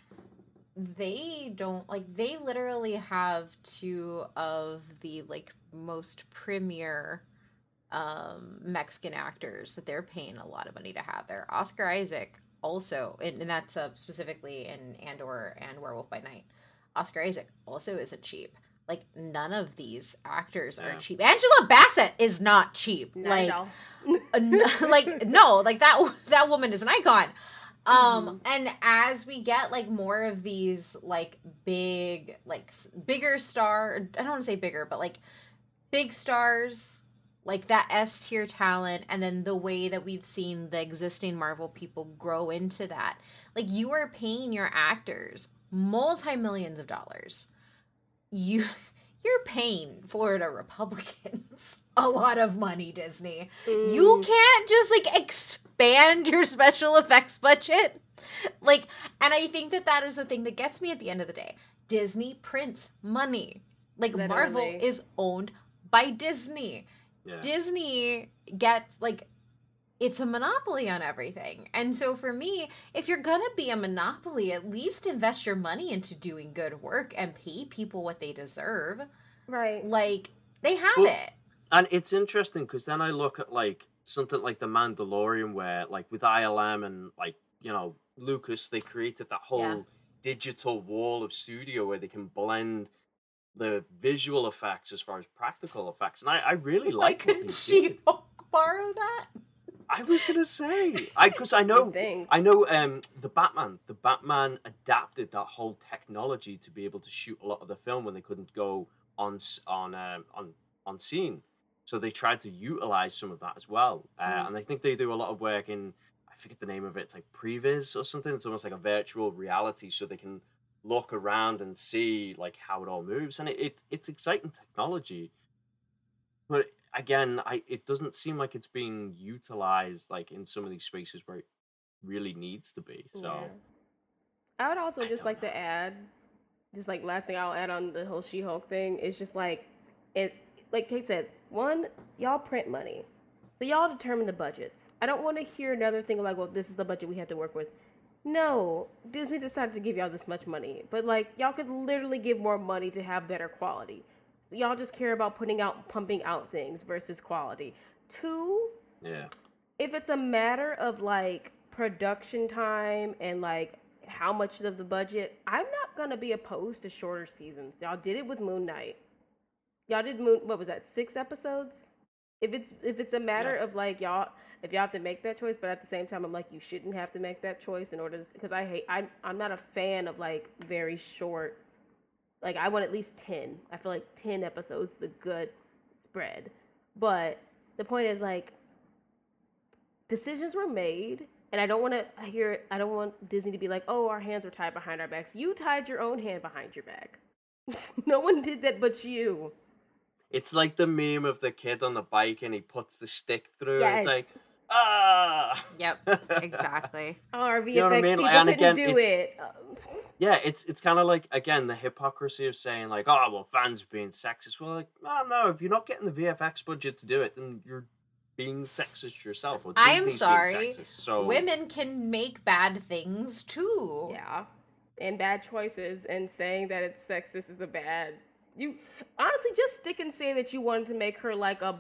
they don't like they literally have two of the like most premier um Mexican actors that they're paying a lot of money to have there. Oscar Isaac also and, and that's uh, specifically in Andor and Werewolf by Night. Oscar Isaac also isn't cheap like none of these actors are cheap. Angela Bassett is not cheap. Not like, (laughs) like no, like that that woman is an icon. Um, mm-hmm. and as we get like more of these like big, like bigger star, I don't want to say bigger, but like big stars, like that S tier talent, and then the way that we've seen the existing Marvel people grow into that, like you are paying your actors multi millions of dollars you (laughs) you're paying Florida Republicans (laughs) a lot of money, Disney. Mm. You can't just like expand your special effects budget. Like, and I think that that is the thing that gets me at the end of the day. Disney prints money. Like, Literally. Marvel is owned by Disney. Yeah. Disney gets, like, it's a monopoly on everything. And so for me, if you're going to be a monopoly, at least invest your money into doing good work and pay people what they deserve. Right. Like they have well, it. And it's interesting because then I look at like something like The Mandalorian where like with ILM and like, you know, Lucas, they created that whole yeah. digital wall of studio where they can blend the visual effects as far as practical effects. And I, I really Why like couldn't (laughs) she borrow that? I was gonna say, I because I (laughs) know, I know, um, the Batman, the Batman adapted that whole technology to be able to shoot a lot of the film when they couldn't go on on um, on on scene. So they tried to utilize some of that as well, uh, mm. and I think they do a lot of work in. I forget the name of it. It's like previs or something. It's almost like a virtual reality, so they can look around and see like how it all moves, and it, it it's exciting technology. But again, I it doesn't seem like it's being utilized like in some of these spaces where it really needs to be. So yeah. I would also I just like know. to add, just like last thing I'll add on the whole She-Hulk thing is just like it. Like Kate said, one, y'all print money, so y'all determine the budgets. I don't want to hear another thing like, well, this is the budget we have to work with. no, Disney decided to give y'all this much money, but like y'all could literally give more money to have better quality. Y'all just care about putting out, pumping out things versus quality. Two, Yeah. if it's a matter of like production time and like how much of the budget, I'm not gonna be opposed to shorter seasons. Y'all did it with Moon Knight. Y'all did Moon. What was that? Six episodes. If it's if it's a matter Yeah. of like y'all, if y'all have to make that choice, but at the same time, I'm like you shouldn't have to make that choice in order because I hate. I I'm not a fan of like very short. Like I want at least ten. I feel like ten episodes is a good spread. But the point is like decisions were made and i don't want to hear it i don't want disney to be like oh our hands were tied behind our backs you tied your own hand behind your back (laughs) no one did that but you It's like the meme of the kid on the bike and he puts the stick through. And Yes. it's like, ah. Yep, (laughs) exactly. our vfx know what I mean? people And again, do it Yeah, it's it's kind of like again the hypocrisy of saying like, oh well, fans being sexist. Well, like, no, no, if you're not getting the VFX budget to do it, then you're being sexist yourself. Or I am sorry. sexist, so Women can make bad things too. yeah and bad choices and saying that it's sexist is a bad you honestly just stick and say that you wanted to make her like a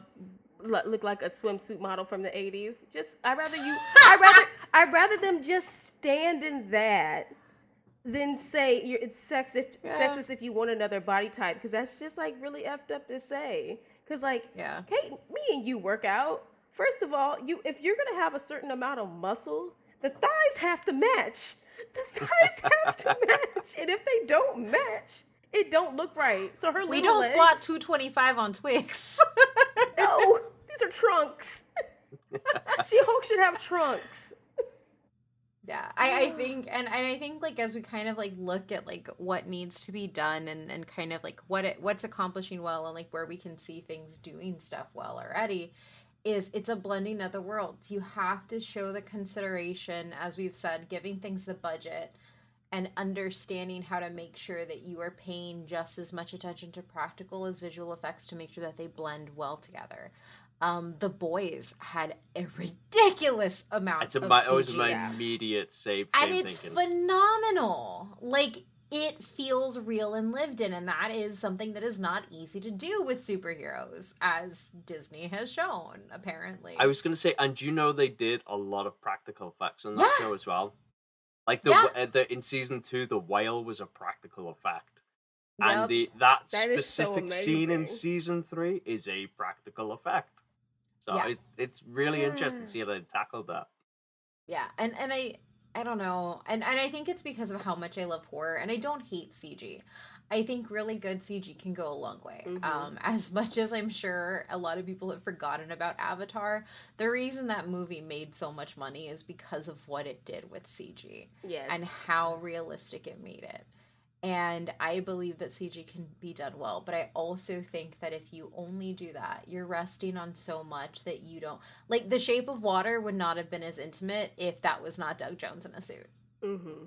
look like a swimsuit model from the 80s just i rather you i rather (laughs) i rather them just stand in that than say you're, it's sexist Yeah. sexist if you want another body type because that's just like really effed up to say because like Yeah. Kate, me and you work out. First of all, you if you're gonna have a certain amount of muscle, the thighs have to match. The (laughs) thighs have to match, and if they don't match, it don't look right. So her We don't legs- squat 225 on Twix. (laughs) No, these are trunks. (laughs) she Hulk should have trunks. Yeah, I, I (sighs) think and, and I think like as we kind of like look at like what needs to be done and, and kind of like what it what's accomplishing well and like where we can see things doing stuff well already is it's a blending of the worlds. You have to show the consideration, as we've said, giving things the budget and understanding how to make sure that you are paying just as much attention to practical as visual effects to make sure that they blend well together. Um, the boys had a ridiculous amount it's a, of my, it was my immediate save. and it's thinking. phenomenal. Like it feels real and lived in, and that is something that is not easy to do with superheroes, as Disney has shown. Apparently, I was gonna say, and you know they did a lot of practical effects on that Yeah. show as well. Like the, Yeah. uh, the in season two, the whale was a practical effect, Yep. and the that, That is so specific scene in season three is a practical effect. So Yeah. it, it's really interesting to see how they tackled that. yeah, and and I I don't know, and and I think it's because of how much I love horror, and I don't hate CG. I think really good CG can go a long way. Mhm. Um, (laughs) as much as I'm sure a lot of people have forgotten about Avatar, the reason that movie made so much money is because of what it did with CG. Yes. and how realistic it made it. And I believe that CG can be done well, but I also think that if you only do that, you're resting on so much that you don't like The Shape of Water would not have been as intimate if that was not Doug Jones in a suit. mm-hmm.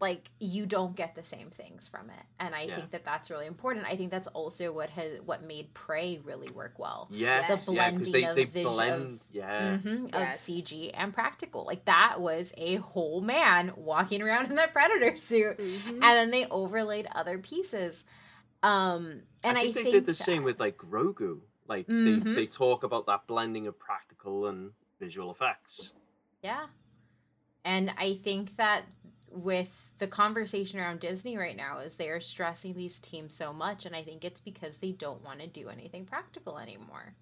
Like you don't get the same things from it, and I Yeah. think that that's really important. I think that's also what has what made Prey really work well. Yes, The yeah, because blending they, of they vision- blend. of- yeah, hmm of CG and practical. Like that was a whole man walking around in that predator suit, Mhm. and then they overlaid other pieces. Um, and I I think think, they did the that- same with like Grogu. Like Mhm. they, they talk about that blending of practical and visual effects. Yeah. And I think that with the conversation around Disney right now is they are stressing these teams so much and I think it's because they don't want to do anything practical anymore.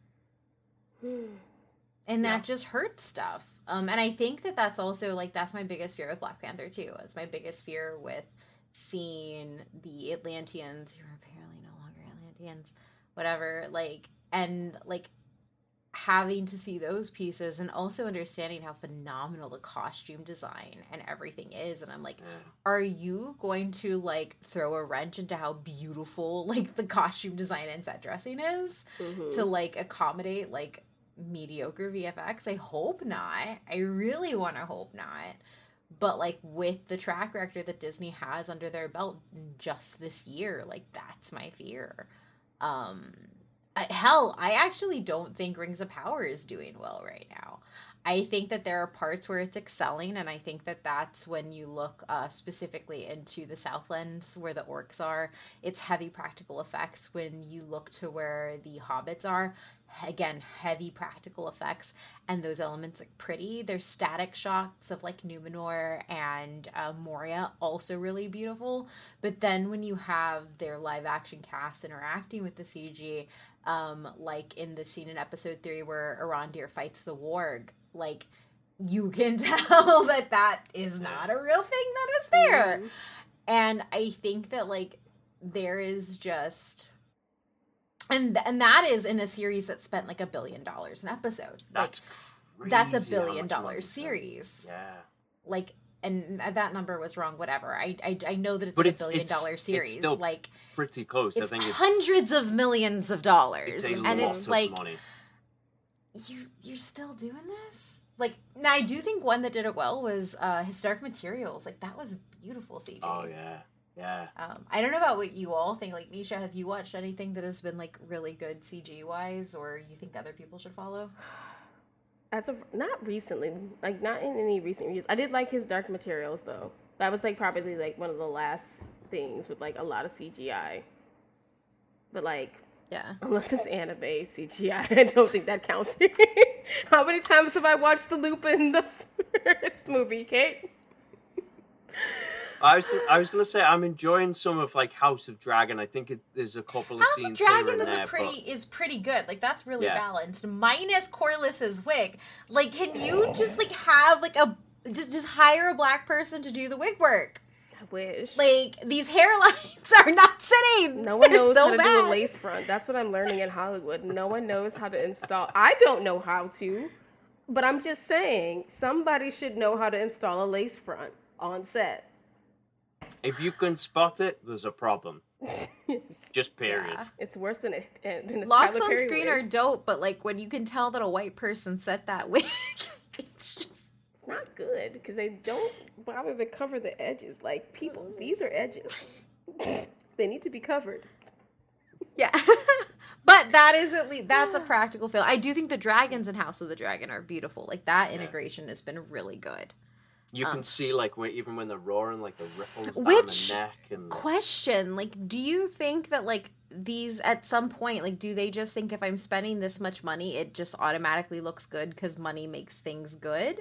And Yeah. that just hurts stuff. Um and I think that that's also like that's my biggest fear with Black Panther too. It's my biggest fear with seeing the Atlanteans who are apparently no longer Atlanteans, whatever, like and like having to see those pieces and also understanding how phenomenal the costume design and everything is. And i'm like are you going to like throw a wrench into how beautiful (laughs) like the costume design and set dressing is Mhm. to like accommodate like mediocre vfx i hope not. I really want to hope not. But like with the track record that disney has under their belt just this year like that's my fear. Um hell i actually don't think rings of power is doing well right now I think that there are parts where it's excelling, and I think that that's when you look uh, specifically into the Southlands where the orcs are. It's heavy practical effects. When you look to where the hobbits are, again, heavy practical effects, and those elements look pretty. There's static shots of like Numenor and uh, Moria, also really beautiful. But then when you have their live action cast interacting with the CG, um, like in the scene in episode three where Arondir fights the warg, like you can (laughs) tell that that is not a real thing that is there. Mm-hmm. And I think that like there is just and and that is in a series that spent like a billion dollars an episode. That's like, that's a billion dollar series. Yeah. Like and that number was wrong. Whatever. I I, I know that it's but a it's, billion it's, dollar series. like pretty close. I think it's hundreds of millions of dollars, and it's like money. you you're still doing this. Like now, I do think one that did it well was uh Materials. Like that was beautiful CG. Oh yeah. Yeah. Um, I don't know about what you all think. Like Nisha, have you watched anything that has been like really good CG wise, or you think other people should follow? As of not recently, like not in any recent years. I did like his Dark Materials though. That was like probably like one of the last things with like a lot of CGI. But like, yeah, (laughs) unless it's anime CGI, (laughs) I don't think that counts. (laughs) How many times have I watched the loop in the first movie, Kate? I was I was gonna say I'm enjoying some of like House of Dragon. I think it, there's a couple of House scenes. House of Dragon is there, a pretty but... is pretty good. Like that's really yeah. balanced. Minus Corlys's wig. Like, can you oh. just like have like a just just hire a black person to do the wig work? I wish. Like these hairlines (laughs) are not sitting. No one They're knows so how to bad. do a lace front. That's what I'm learning in Hollywood. No one knows how to install. I don't know how to, but I'm just saying somebody should know how to install a lace front on set. If you can spot it, there's a problem. (laughs) Just period. Yeah. It's worse than it. Eh, than Locks on screen wig. are dope, but like when you can tell that a white person set that (laughs) wig, it's just not good because they don't bother to cover the edges. Like people, these are edges. (laughs) they need to be covered. Yeah. but that is at least that's a practical fail. I do think the dragons in House of the Dragon are beautiful. Like that integration has been really good. You can um, see like when, even when they're roaring, like the ripples down the neck. And question, like, do you think that like these at some point, like, do they just think if I'm spending this much money, it just automatically looks good because money makes things good?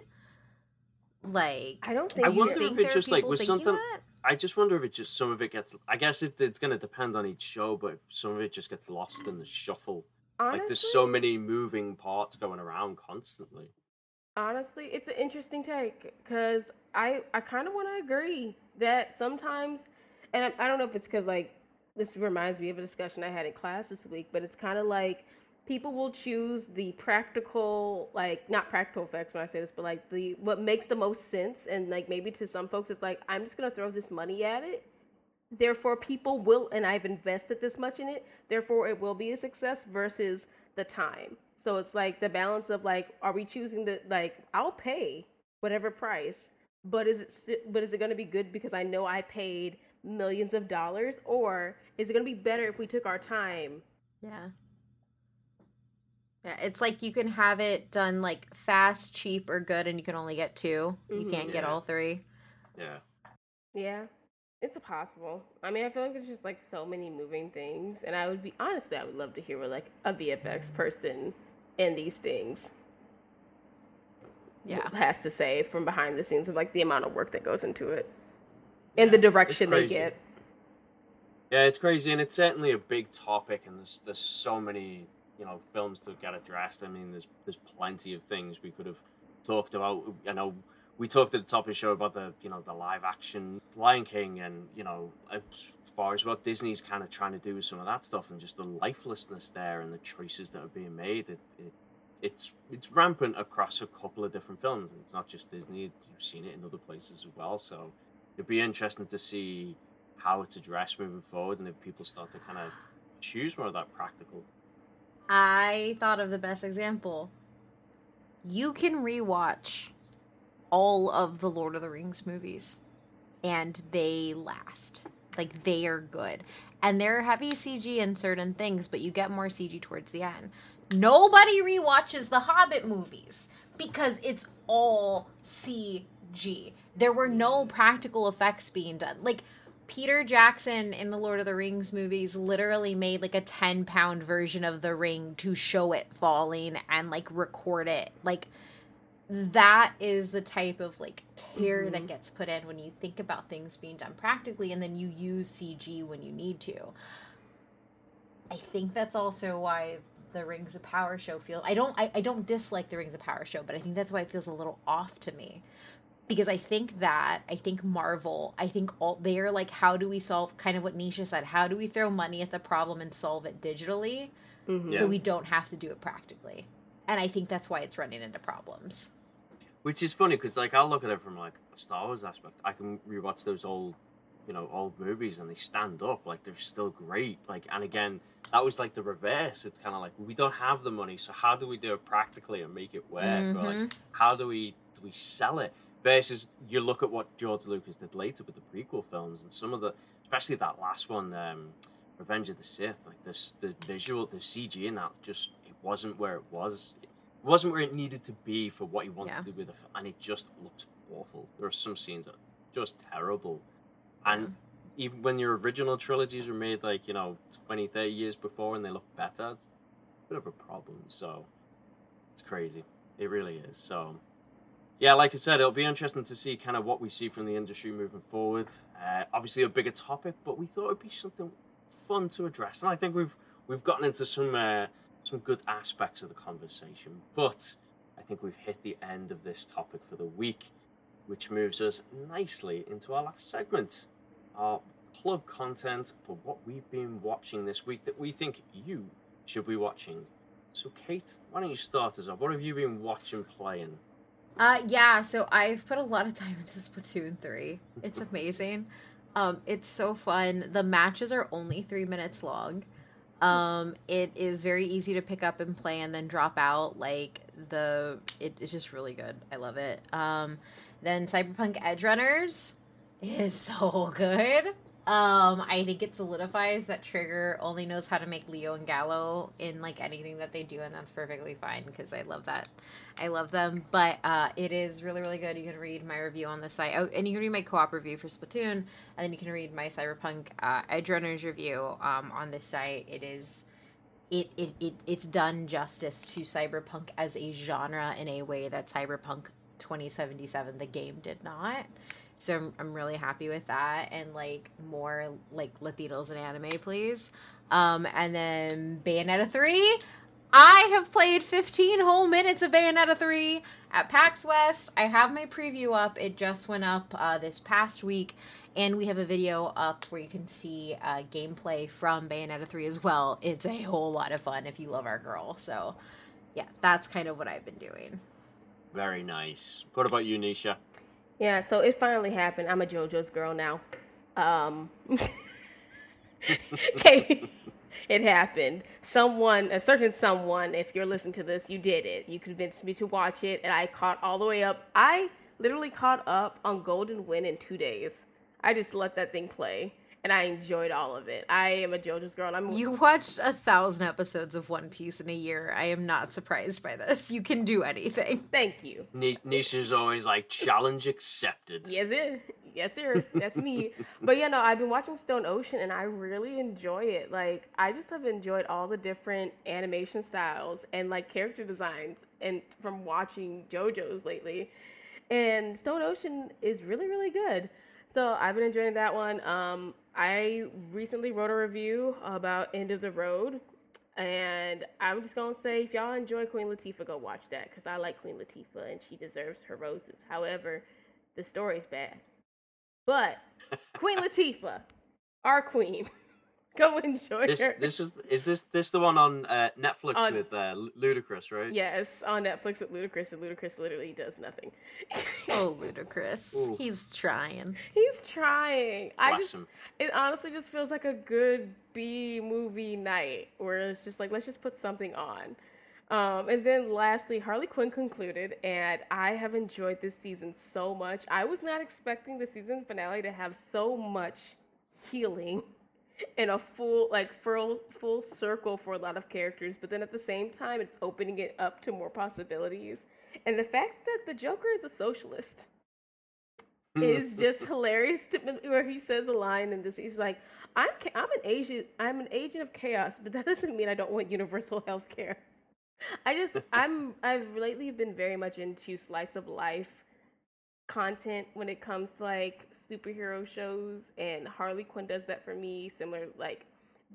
Like, I don't think. I wonder if it's just like with something. That? I just wonder if it just some of it gets. I guess it, it's going to depend on each show, but some of it just gets lost in the shuffle. Honestly? Like there's so many moving parts going around constantly honestly, it's an interesting take because I I kind of want to agree that sometimes, and I, I don't know if it's because like this reminds me of a discussion I had in class this week, but it's kind of like people will choose the practical like not practical effects when I say this, but like the what makes the most sense, and like maybe to some folks it's like I'm just gonna throw this money at it. Therefore, people will, and I've invested this much in it. Therefore, it will be a success versus the time. So it's like the balance of like, are we choosing the like? I'll pay whatever price, but is it st- but is it going to be good because I know I paid millions of dollars, or is it going to be better if we took our time? Yeah. Yeah, it's like you can have it done like fast, cheap, or good, and you can only get 2 mm-hmm. You can't yeah. get all three. Yeah. Yeah. It's possible. I mean, I feel like there's just like so many moving things, and I would be honestly, I would love to hear what like a VFX person in these things. Yeah. Has to say from behind the scenes of like the amount of work that goes into it and yeah, the direction they get. Yeah it's crazy and it's certainly a big topic and there's there's so many you know films to get addressed i mean there's there's plenty of things we could have talked about. You know we talked at the top of the show about the you know the live action lion king and you know as far as what Disney's kind of trying to do with some of that stuff and just the lifelessness there and the choices that are being made. It, it it's it's rampant across a couple of different films. and It's not just Disney; you've seen it in other places as well. So it'd be interesting to see how it's addressed moving forward, and if people start to kind of choose more of that practical. I thought of the best example. You can rewatch all of the Lord of the Rings movies, and they last. Like they are good. And they're heavy CG in certain things, but you get more CG towards the end. Nobody re-watches the Hobbit movies because it's all CG. There were no practical effects being done. Like Peter Jackson in the Lord of the Rings movies literally made like a 10 pound version of the ring to show it falling and like record it. Like that is the type of like care mm-hmm. that gets put in when you think about things being done practically and then you use CG when you need to. I think that's also why the Rings of Power show feels I don't I, I don't dislike the Rings of Power show, but I think that's why it feels a little off to me. Because I think that I think Marvel, I think all they're like, how do we solve kind of what Nisha said, how do we throw money at the problem and solve it digitally mm-hmm. so yeah. we don't have to do it practically? And I think that's why it's running into problems. Which is funny because like I'll look at it from like a Star Wars aspect. I can rewatch those old you know old movies and they stand up like they're still great like and again that was like the reverse it's kind of like we don't have the money so how do we do it practically and make it work mm-hmm. or like mm-hmm. how do we do we sell it versus you look at what george lucas did later with the prequel films and some of the especially that last one um revenge of the sith like this the visual the cg in that just it wasn't where it was wasn't where it needed to be for what he wanted yeah. to do with it and it just looked awful. There are some scenes that are just terrible. And even when your original trilogies were made like you know 20 30 years before and they look better it's a bit of a problem. So it's crazy. It really is. So yeah like i said it'll be interesting to see kind of what we see from the industry moving forward. Uh, obviously a bigger topic but we thought it'd be something fun to address. And i think we've we've gotten into some uh, some good aspects of the conversation but i think we've hit the end of this topic for the week which moves us nicely into our last segment our plug content for what we've been watching this week that we think you should be watching. So, Kate, why don't you start us off? What have you been watching, playing? Uh, yeah, so I've put a lot of time into Splatoon 3. It's (laughs) amazing. um, it's so fun. The matches are only three minutes long. Um, it is very easy to pick up and play and then drop out. Like the, it, it's just really good. I love it. Um, then Cyberpunk Edgerunners is (laughs) so good. Um, I think it solidifies that Trigger only knows how to make Lio and Galo in like anything that they do, and that's perfectly fine because I love that. I love them, but uh, it is really really good. You can read my review on the site, oh, and you can read my co-op review for Splatoon, and then you can read my Cyberpunk uh, Edgerunners review um, on the site. It is. It, it, it it's done justice to cyberpunk as a genre in a way that cyberpunk 2077 the game did not so I'm, I'm really happy with that. And like more like Latinos in anime, please. Um, and then Bayonetta 3. I have played 15 whole minutes of Bayonetta 3 at PAX West. I have my preview up. It just went up uh, this past week. And we have a video up where you can see uh, gameplay from Bayonetta 3 as well. It's a whole lot of fun if you love our girl. So, yeah, that's kind of what I've been doing. Very nice. What about you, Nisha? Yeah, so it finally happened. I'm a JoJo's girl now. Um, (laughs) okay, (laughs) it happened. Someone, a certain someone, if you're listening to this, you did it. You convinced me to watch it, and I caught all the way up. I literally caught up on Golden Wind in two days. I just let that thing play and I enjoyed all of it. I am a JoJo's girl. I'm You watched a thousand episodes of One Piece in a year. I am not surprised by this. You can do anything. Thank you. N- Nisha's always like challenge accepted. Yes, sir. Yes, sir. That's me. but yeah, no, I've been watching Stone Ocean and I really enjoy it. Like, I just have enjoyed all the different animation styles and like character designs, and from watching JoJo's lately. And Stone Ocean is really, really good. So I've been enjoying that one. Um, I recently wrote a review about End of the Road, and I'm just gonna say if y'all enjoy Queen Latifah, go watch that because I like Queen Latifah and she deserves her roses. However, the story's bad, but (laughs) Queen Latifah, our queen. (laughs) Go enjoy this, her. This is is this this the one on uh, Netflix on, with uh, Ludacris, right? Yes, on Netflix with Ludacris, and Ludacris literally does nothing. (laughs) oh, Ludacris, Ooh. he's trying. He's trying. Bless I just, him. it honestly just feels like a good B movie night where it's just like let's just put something on. Um, and then lastly, Harley Quinn concluded, and I have enjoyed this season so much. I was not expecting the season finale to have so much healing (laughs) in a full like full full circle for a lot of characters but then at the same time it's opening it up to more possibilities And the fact that the Joker is a socialist mm. is just hilarious to me. Where he says a line and this, he's like, "I'm ca- I'm an agent I'm an agent of chaos, but that (laughs) doesn't mean I don't want universal health care." I just (laughs) I'm I've lately been very much into slice of life content when it comes to like superhero shows, and Harley Quinn does that for me. Similar, like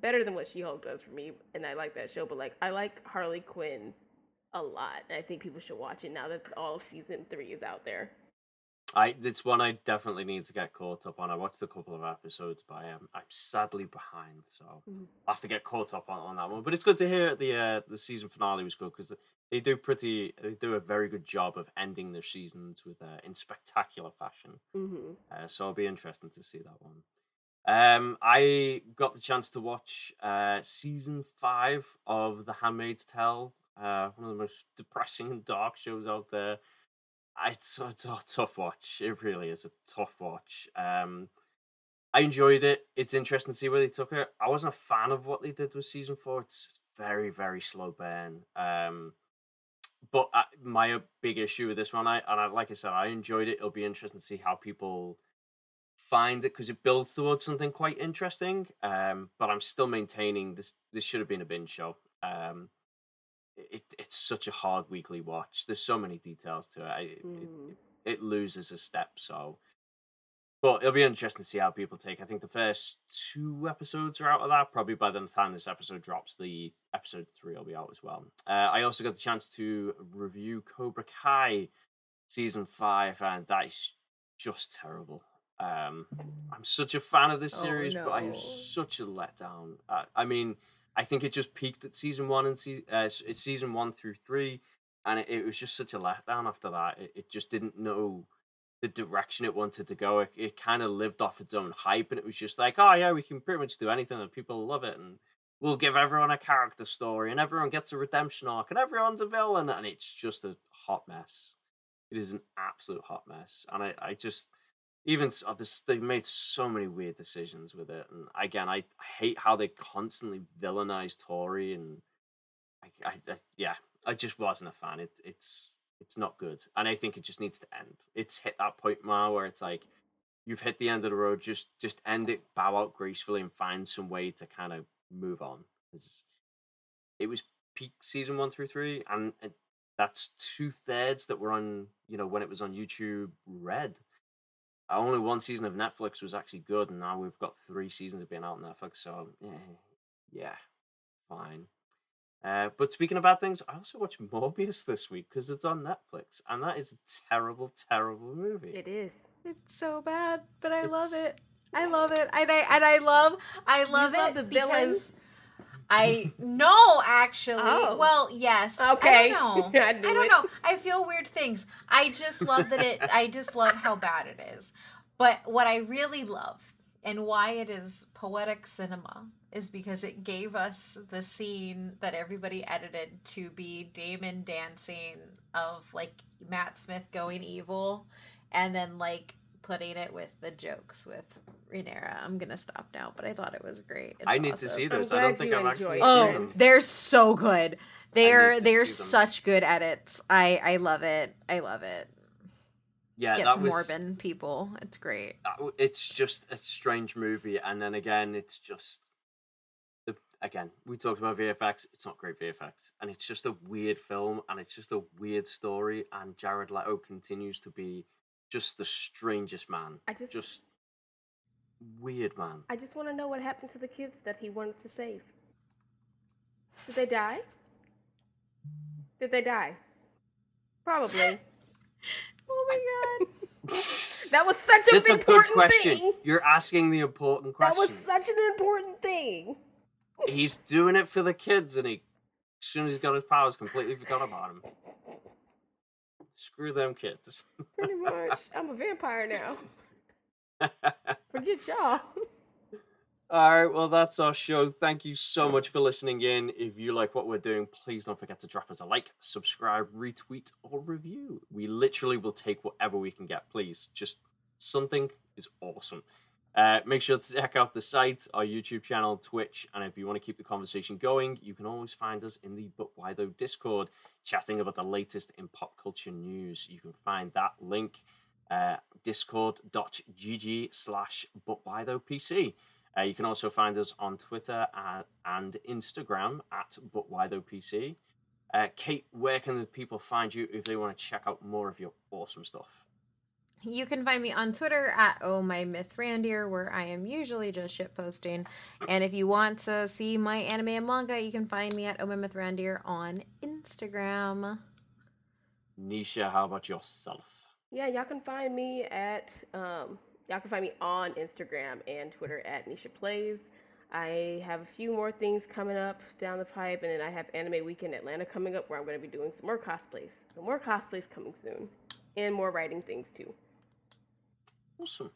better than what She Hulk does for me, and I like that show. But like I like Harley Quinn a lot, and I think people should watch it now that all of season three is out there. I it's one I definitely need to get caught up on. I watched a couple of episodes, but I am I'm sadly behind, so Mhm. I'll have to get caught up on, on that one. But it's good to hear the uh, the season finale was good because they do pretty they do a very good job of ending their seasons with uh, in spectacular fashion. Mm-hmm. Uh, so it'll be interesting to see that one. Um, I got the chance to watch uh, season five of The Handmaid's Tale, uh, one of the most (laughs) depressing and dark shows out there. It's, it's a tough watch. It really is a tough watch. Um, I enjoyed it. It's interesting to see where they took it. I wasn't a fan of what they did with season four. It's very, very slow burn. Um, but uh, my uh, big issue with this one, I and I, like I said, I enjoyed it. It'll be interesting to see how people find it because it builds towards something quite interesting. Um, but I'm still maintaining this. This should have been a binge show. Um, it it's such a hard weekly watch. There's so many details to it. I, it, Mhm. it loses a step. So, but it'll be interesting to see how people take. I think the first two episodes are out of that. Probably by the time this episode drops, the episode three will be out as well. Uh, I also got the chance to review Cobra Kai season five, and that is just terrible. Um, I'm such a fan of this Oh, series, but I am such a letdown. Uh, I mean, I think it just peaked at season one and se- uh, it's season one through three, and it, it was just such a letdown after that. It, it just didn't know the direction it wanted to go. It, it kind of lived off its own hype, and it was just like, oh yeah, we can pretty much do anything, and people love it, and we'll give everyone a character story, and everyone gets a redemption arc, and everyone's a villain, and it's just a hot mess. It is an absolute hot mess, and I, I just even uh, this, they've made so many weird decisions with it, and again, I, I hate how they constantly villainize Tori, and I, I, I yeah, I just wasn't a fan. It, it's it's not good, and I think it just needs to end. It's hit that point now where it's like you've hit the end of the road. Just just end it, bow out gracefully, and find some way to kind of move on. 'Cause it was peak season one through three, and, that's two thirds that were on you know when it was on YouTube Red. Only one season of Netflix was actually good, and now we've got three seasons of being out on Netflix. So yeah, yeah, fine. Uh, but speaking of bad things, I also watched (laughs) Morbius this week because it's on Netflix, and that is a terrible, terrible movie. It is. It's so bad, but I love it. I love it, and I and I love I love love it because I no actually. Oh. Well, yes. Okay. I don't know. (laughs) I, knew don't it. know. I feel weird things. I just love that it. I just love how bad it is. But what I really love and why it is poetic cinema is because it gave us the scene that everybody edited to be Daemon dancing of like Matt Smith going evil and then like putting it with the jokes with Rhaenyra. I'm gonna stop now, but I thought it was great. It's I need to see I'm those. I don't think I've actually seen Oh, them. they're so good. They're they're such good edits. I I love it. I love it. Yeah, Get that to was. Morbin people. It's great. that It's just a strange movie, and then again, it's just. Again, we talked about VFX. It's not great VFX, and it's just a weird film, and it's just a weird story. And Jared Leto continues to be just the strangest man. I just- just weird man. I just want to know what happened to the kids that he wanted to save. Did they die? Did they die? Probably. (laughs) Oh my god. That was such an That's a good important question. thing. You're asking the important question. That was such an important thing. He's doing it for the kids, and he, as soon as he's got his powers, completely forgot about him. Screw them kids. (laughs) Pretty much. I'm a vampire now. (laughs) Forget y'all. All right, well, that's our show. Thank you so much for listening in. If you like what we're doing, please don't forget to drop us a like, subscribe, retweet, or review. We literally will take whatever we can get, please. Just something is awesome. Uh, make sure to check out the site, our YouTube channel, Twitch, and if you want to keep the conversation going, you can always find us in the But Why Though Discord, chatting about the latest in pop culture news. You can find that link uh, discord.gg slash But Why Though PC. Uh, you can also find us on Twitter at, and Instagram at But Why Though PC. Uh, Kate, where can the people find you if they want to check out more of your awesome stuff? You can find me on Twitter at Oh My Mithrandir, where I am usually just shit posting. And if you want to see my anime and manga, you can find me at Oh My Mithrandir on Instagram. Nisha, how about yourself? Yeah, y'all can find me at um, y'all can find me on Instagram and Twitter at Nisha Plays. I have a few more things coming up down the pipe, and then I have Anime Weekend Atlanta coming up where I'm going to be doing some more cosplays. So more cosplays coming soon, and more writing things too. Awesome.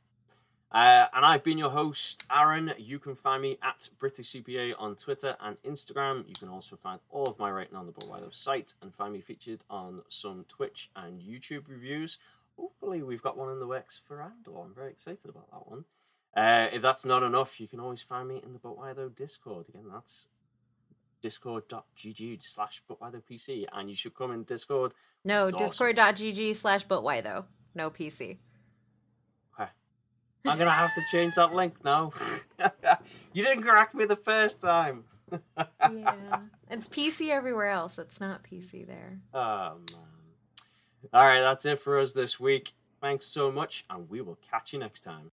Uh, and I've been your host, Aaron. You can find me at British CPA on Twitter and Instagram. You can also find all of my writing on the Bowido site and find me featured on some Twitch and YouTube reviews. Hopefully, we've got one in the works for Andor. I'm very excited about that one. Uh, if that's not enough, you can always find me in the Butwido Discord. Again, that's discord.gg slash PC. And you should come in Discord. No, discord.gg slash though. No PC. I'm gonna have to change that link now. (laughs) you didn't correct me the first time. yeah, it's PC everywhere else. It's not PC there. Oh (laughs) man. Um, all right, that's it for us this week. Thanks so much, and we will catch you next time.